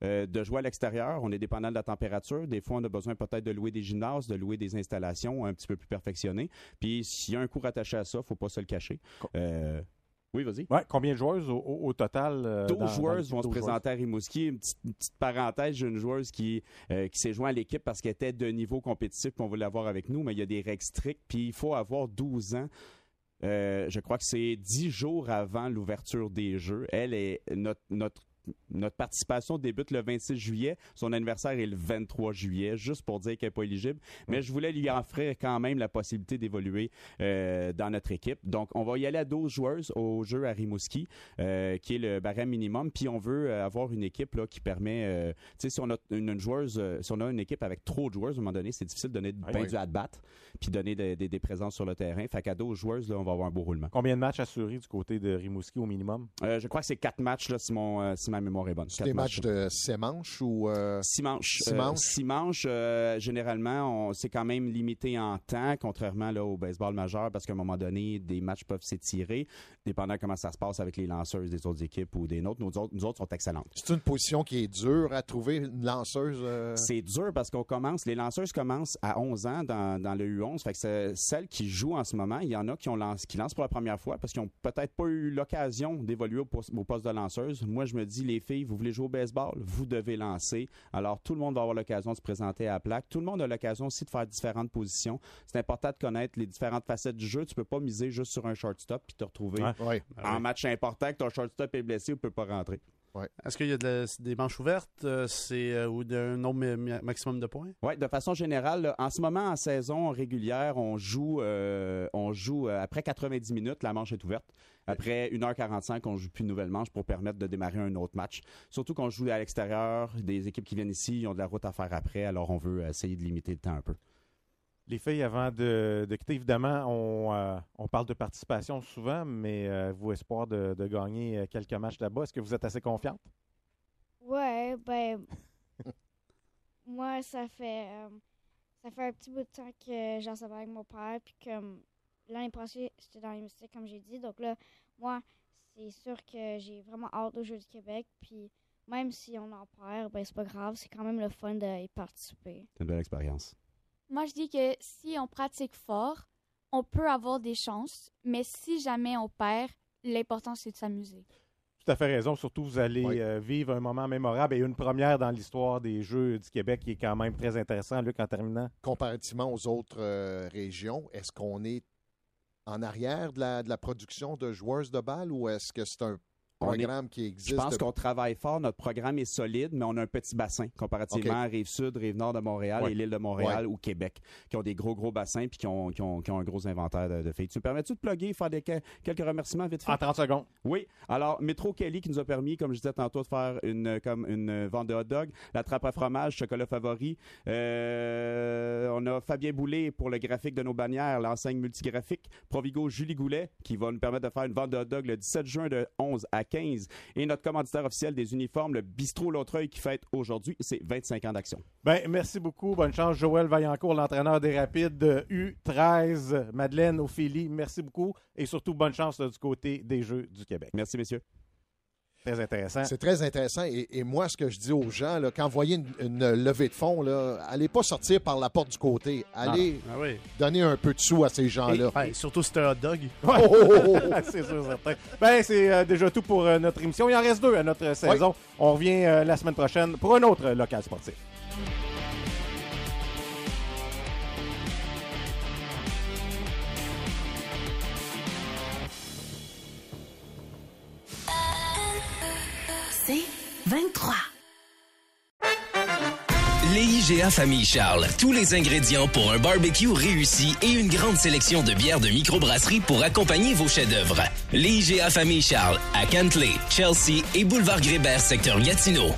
euh, de jouer à l'extérieur, on est dépendant de la température. Des fois, on a besoin peut-être de louer des gymnases, de louer des installations un petit peu plus perfectionnées. Puis s'il y a un coût rattaché à ça, faut pas se le cacher. Euh, oui, vas-y. Ouais, combien de joueuses au, au- au total? euh, 12 dans- dans joueuses vont se 12 joueuses? présenter à Rimouski. Une petite, une petite parenthèse, j'ai une joueuse qui, euh, qui s'est jointe à l'équipe parce qu'elle était de niveau compétitif, puis on voulait l'avoir avec nous, mais il y a des règles strictes, puis il faut avoir 12 ans. Euh, je crois que c'est 10 jours avant l'ouverture des Jeux. Elle est notre, notre notre participation débute le 26 juillet. Son anniversaire est le 23 juillet, juste pour dire qu'elle n'est pas éligible. Mais je voulais lui offrir quand même la possibilité d'évoluer euh, dans notre équipe. Donc, on va y aller à 12 joueuses au jeu à Rimouski, euh, qui est le barème minimum. Puis, on veut euh, avoir une équipe là, qui permet... euh, tu sais, si on a une, une joueuse, si on a une équipe avec trop de joueuses, à un moment donné, c'est difficile de donner ben oui. du at-bat, puis donner des, des- des présences sur le terrain. Fait qu'à 12 joueuses, là, on va avoir un beau roulement. Combien de matchs assurés du côté de Rimouski au minimum? Je crois que c'est quatre matchs, là, si, mon, si ma mémoire est bonne. C'est des matchs de six manches ou. euh, Six manches. Six Euh, manches. six manches, euh, généralement, on- c'est quand même limité en temps, contrairement là, au baseball majeur, parce qu'à un moment donné, des matchs peuvent s'étirer, dépendant comment ça se passe avec les lanceuses des autres équipes ou des nôtres. Nous autres, nous autres sont excellentes. C'est une position qui est dure à trouver, une lanceuse. euh, C'est dur parce qu'on commence, les lanceuses commencent à 11 ans dans, dans le U11. Fait que c'est- celles qui jouent en ce moment, il y en a qui, ont lancé, qui lancent pour la première fois parce qu'ils n'ont peut-être pas eu l'occasion d'évoluer au poste de lanceuse. Moi, je me dis, les filles, vous voulez jouer au baseball, vous devez lancer. Alors, tout le monde va avoir l'occasion de se présenter à la plaque. Tout le monde a l'occasion aussi de faire différentes positions. C'est important de connaître les différentes facettes du jeu. Tu peux pas miser juste sur un shortstop puis te retrouver Ouais. Ouais. en match important que ton shortstop est blessé ou peut pas rentrer. Est-ce qu'il y a de la- des manches ouvertes euh, c'est, euh, ou d'un nombre mi- maximum de points? Oui, de façon générale, là, en ce moment, en saison régulière, on joue, euh, on joue euh, après 90 minutes, la manche est ouverte. Après 1h45, on joue plus une nouvelle manche pour permettre de démarrer un autre match. Surtout qu'on joue à l'extérieur, des équipes qui viennent ici, ils ont de la route à faire après, alors on veut essayer de limiter le temps un peu. Les filles, avant de, de quitter, évidemment, on, euh, on parle de participation souvent, mais euh, vous, espoir de, de gagner euh, quelques matchs là-bas, est-ce que vous êtes assez confiante? Ouais, ben. moi, ça fait. euh, ça fait un petit bout de temps que j'en savais avec mon père. Puis comme l'année passée, j'étais dans les moustiques, comme j'ai dit. Donc là, moi, c'est sûr que j'ai vraiment hâte aux Jeux du Québec. Puis même si on en perd, ben c'est pas grave. C'est quand même le fun d'y participer. C'est une belle expérience. Moi, je dis que si on pratique fort, on peut avoir des chances, mais si jamais on perd, l'important, c'est de s'amuser. Tout à fait raison. Surtout, vous allez Oui. euh, vivre un moment mémorable et une première dans l'histoire des Jeux du Québec qui est quand même très intéressant, Luc, en terminant. comparativement aux autres euh, régions, est-ce qu'on est en arrière de la, de la production de joueuses de balle ou est-ce que c'est un On est- programme qui existe? Je pense qu'on travaille fort. Notre programme est solide, mais on a un petit bassin comparativement à Rive-Sud, Rive-Nord de Montréal Ouais. et l'île de Montréal Ouais. ou Québec, qui ont des gros, gros bassins puis qui ont, qui ont, qui ont un gros inventaire de, de filles. Tu me permets-tu de plugger, faire des, que- quelques remerciements vite fait? En 30 secondes. Oui. Alors, Métro Kelly qui nous a permis, comme je disais tantôt, de faire une, comme une vente de hot dog, la trappe à fromage, chocolat favori. Euh, on a Fabien Boulay pour le graphique de nos bannières, l'enseigne multigraphique. Provigo Julie Goulet qui va nous permettre de faire une vente de hot dog le 17 juin de 11 à 15. Et notre commanditaire officiel des uniformes, le Bistrot Lautreuil qui fête aujourd'hui ses 25 ans d'action. Ben, merci beaucoup. Bonne chance, Joël Vaillancourt, l'entraîneur des Rapides de U13. Madeleine, Ophélie, merci beaucoup. Et surtout, bonne chance là, du côté des Jeux du Québec. Merci, messieurs. Très intéressant. C'est très intéressant. Et, et moi, ce que je dis aux gens, là, quand vous voyez une, une levée de fonds, là, allez pas sortir par la porte du côté. Allez Ah oui. donner un peu de sous à ces gens-là. Ouais, surtout si c'est un hot dog. Ouais. Oh, oh, oh, oh. c'est sûr, certain. Ben, c'est euh, déjà tout pour euh, notre émission. Il en reste deux à notre saison. On revient euh, la semaine prochaine pour un autre local sportif. 23. Les IGA Famille Charles. Tous les ingrédients pour un barbecue réussi et une grande sélection de bières de microbrasserie pour accompagner vos chefs-d'œuvre. Les IGA Famille Charles à Cantley, Chelsea et Boulevard Grébert, secteur Gatineau.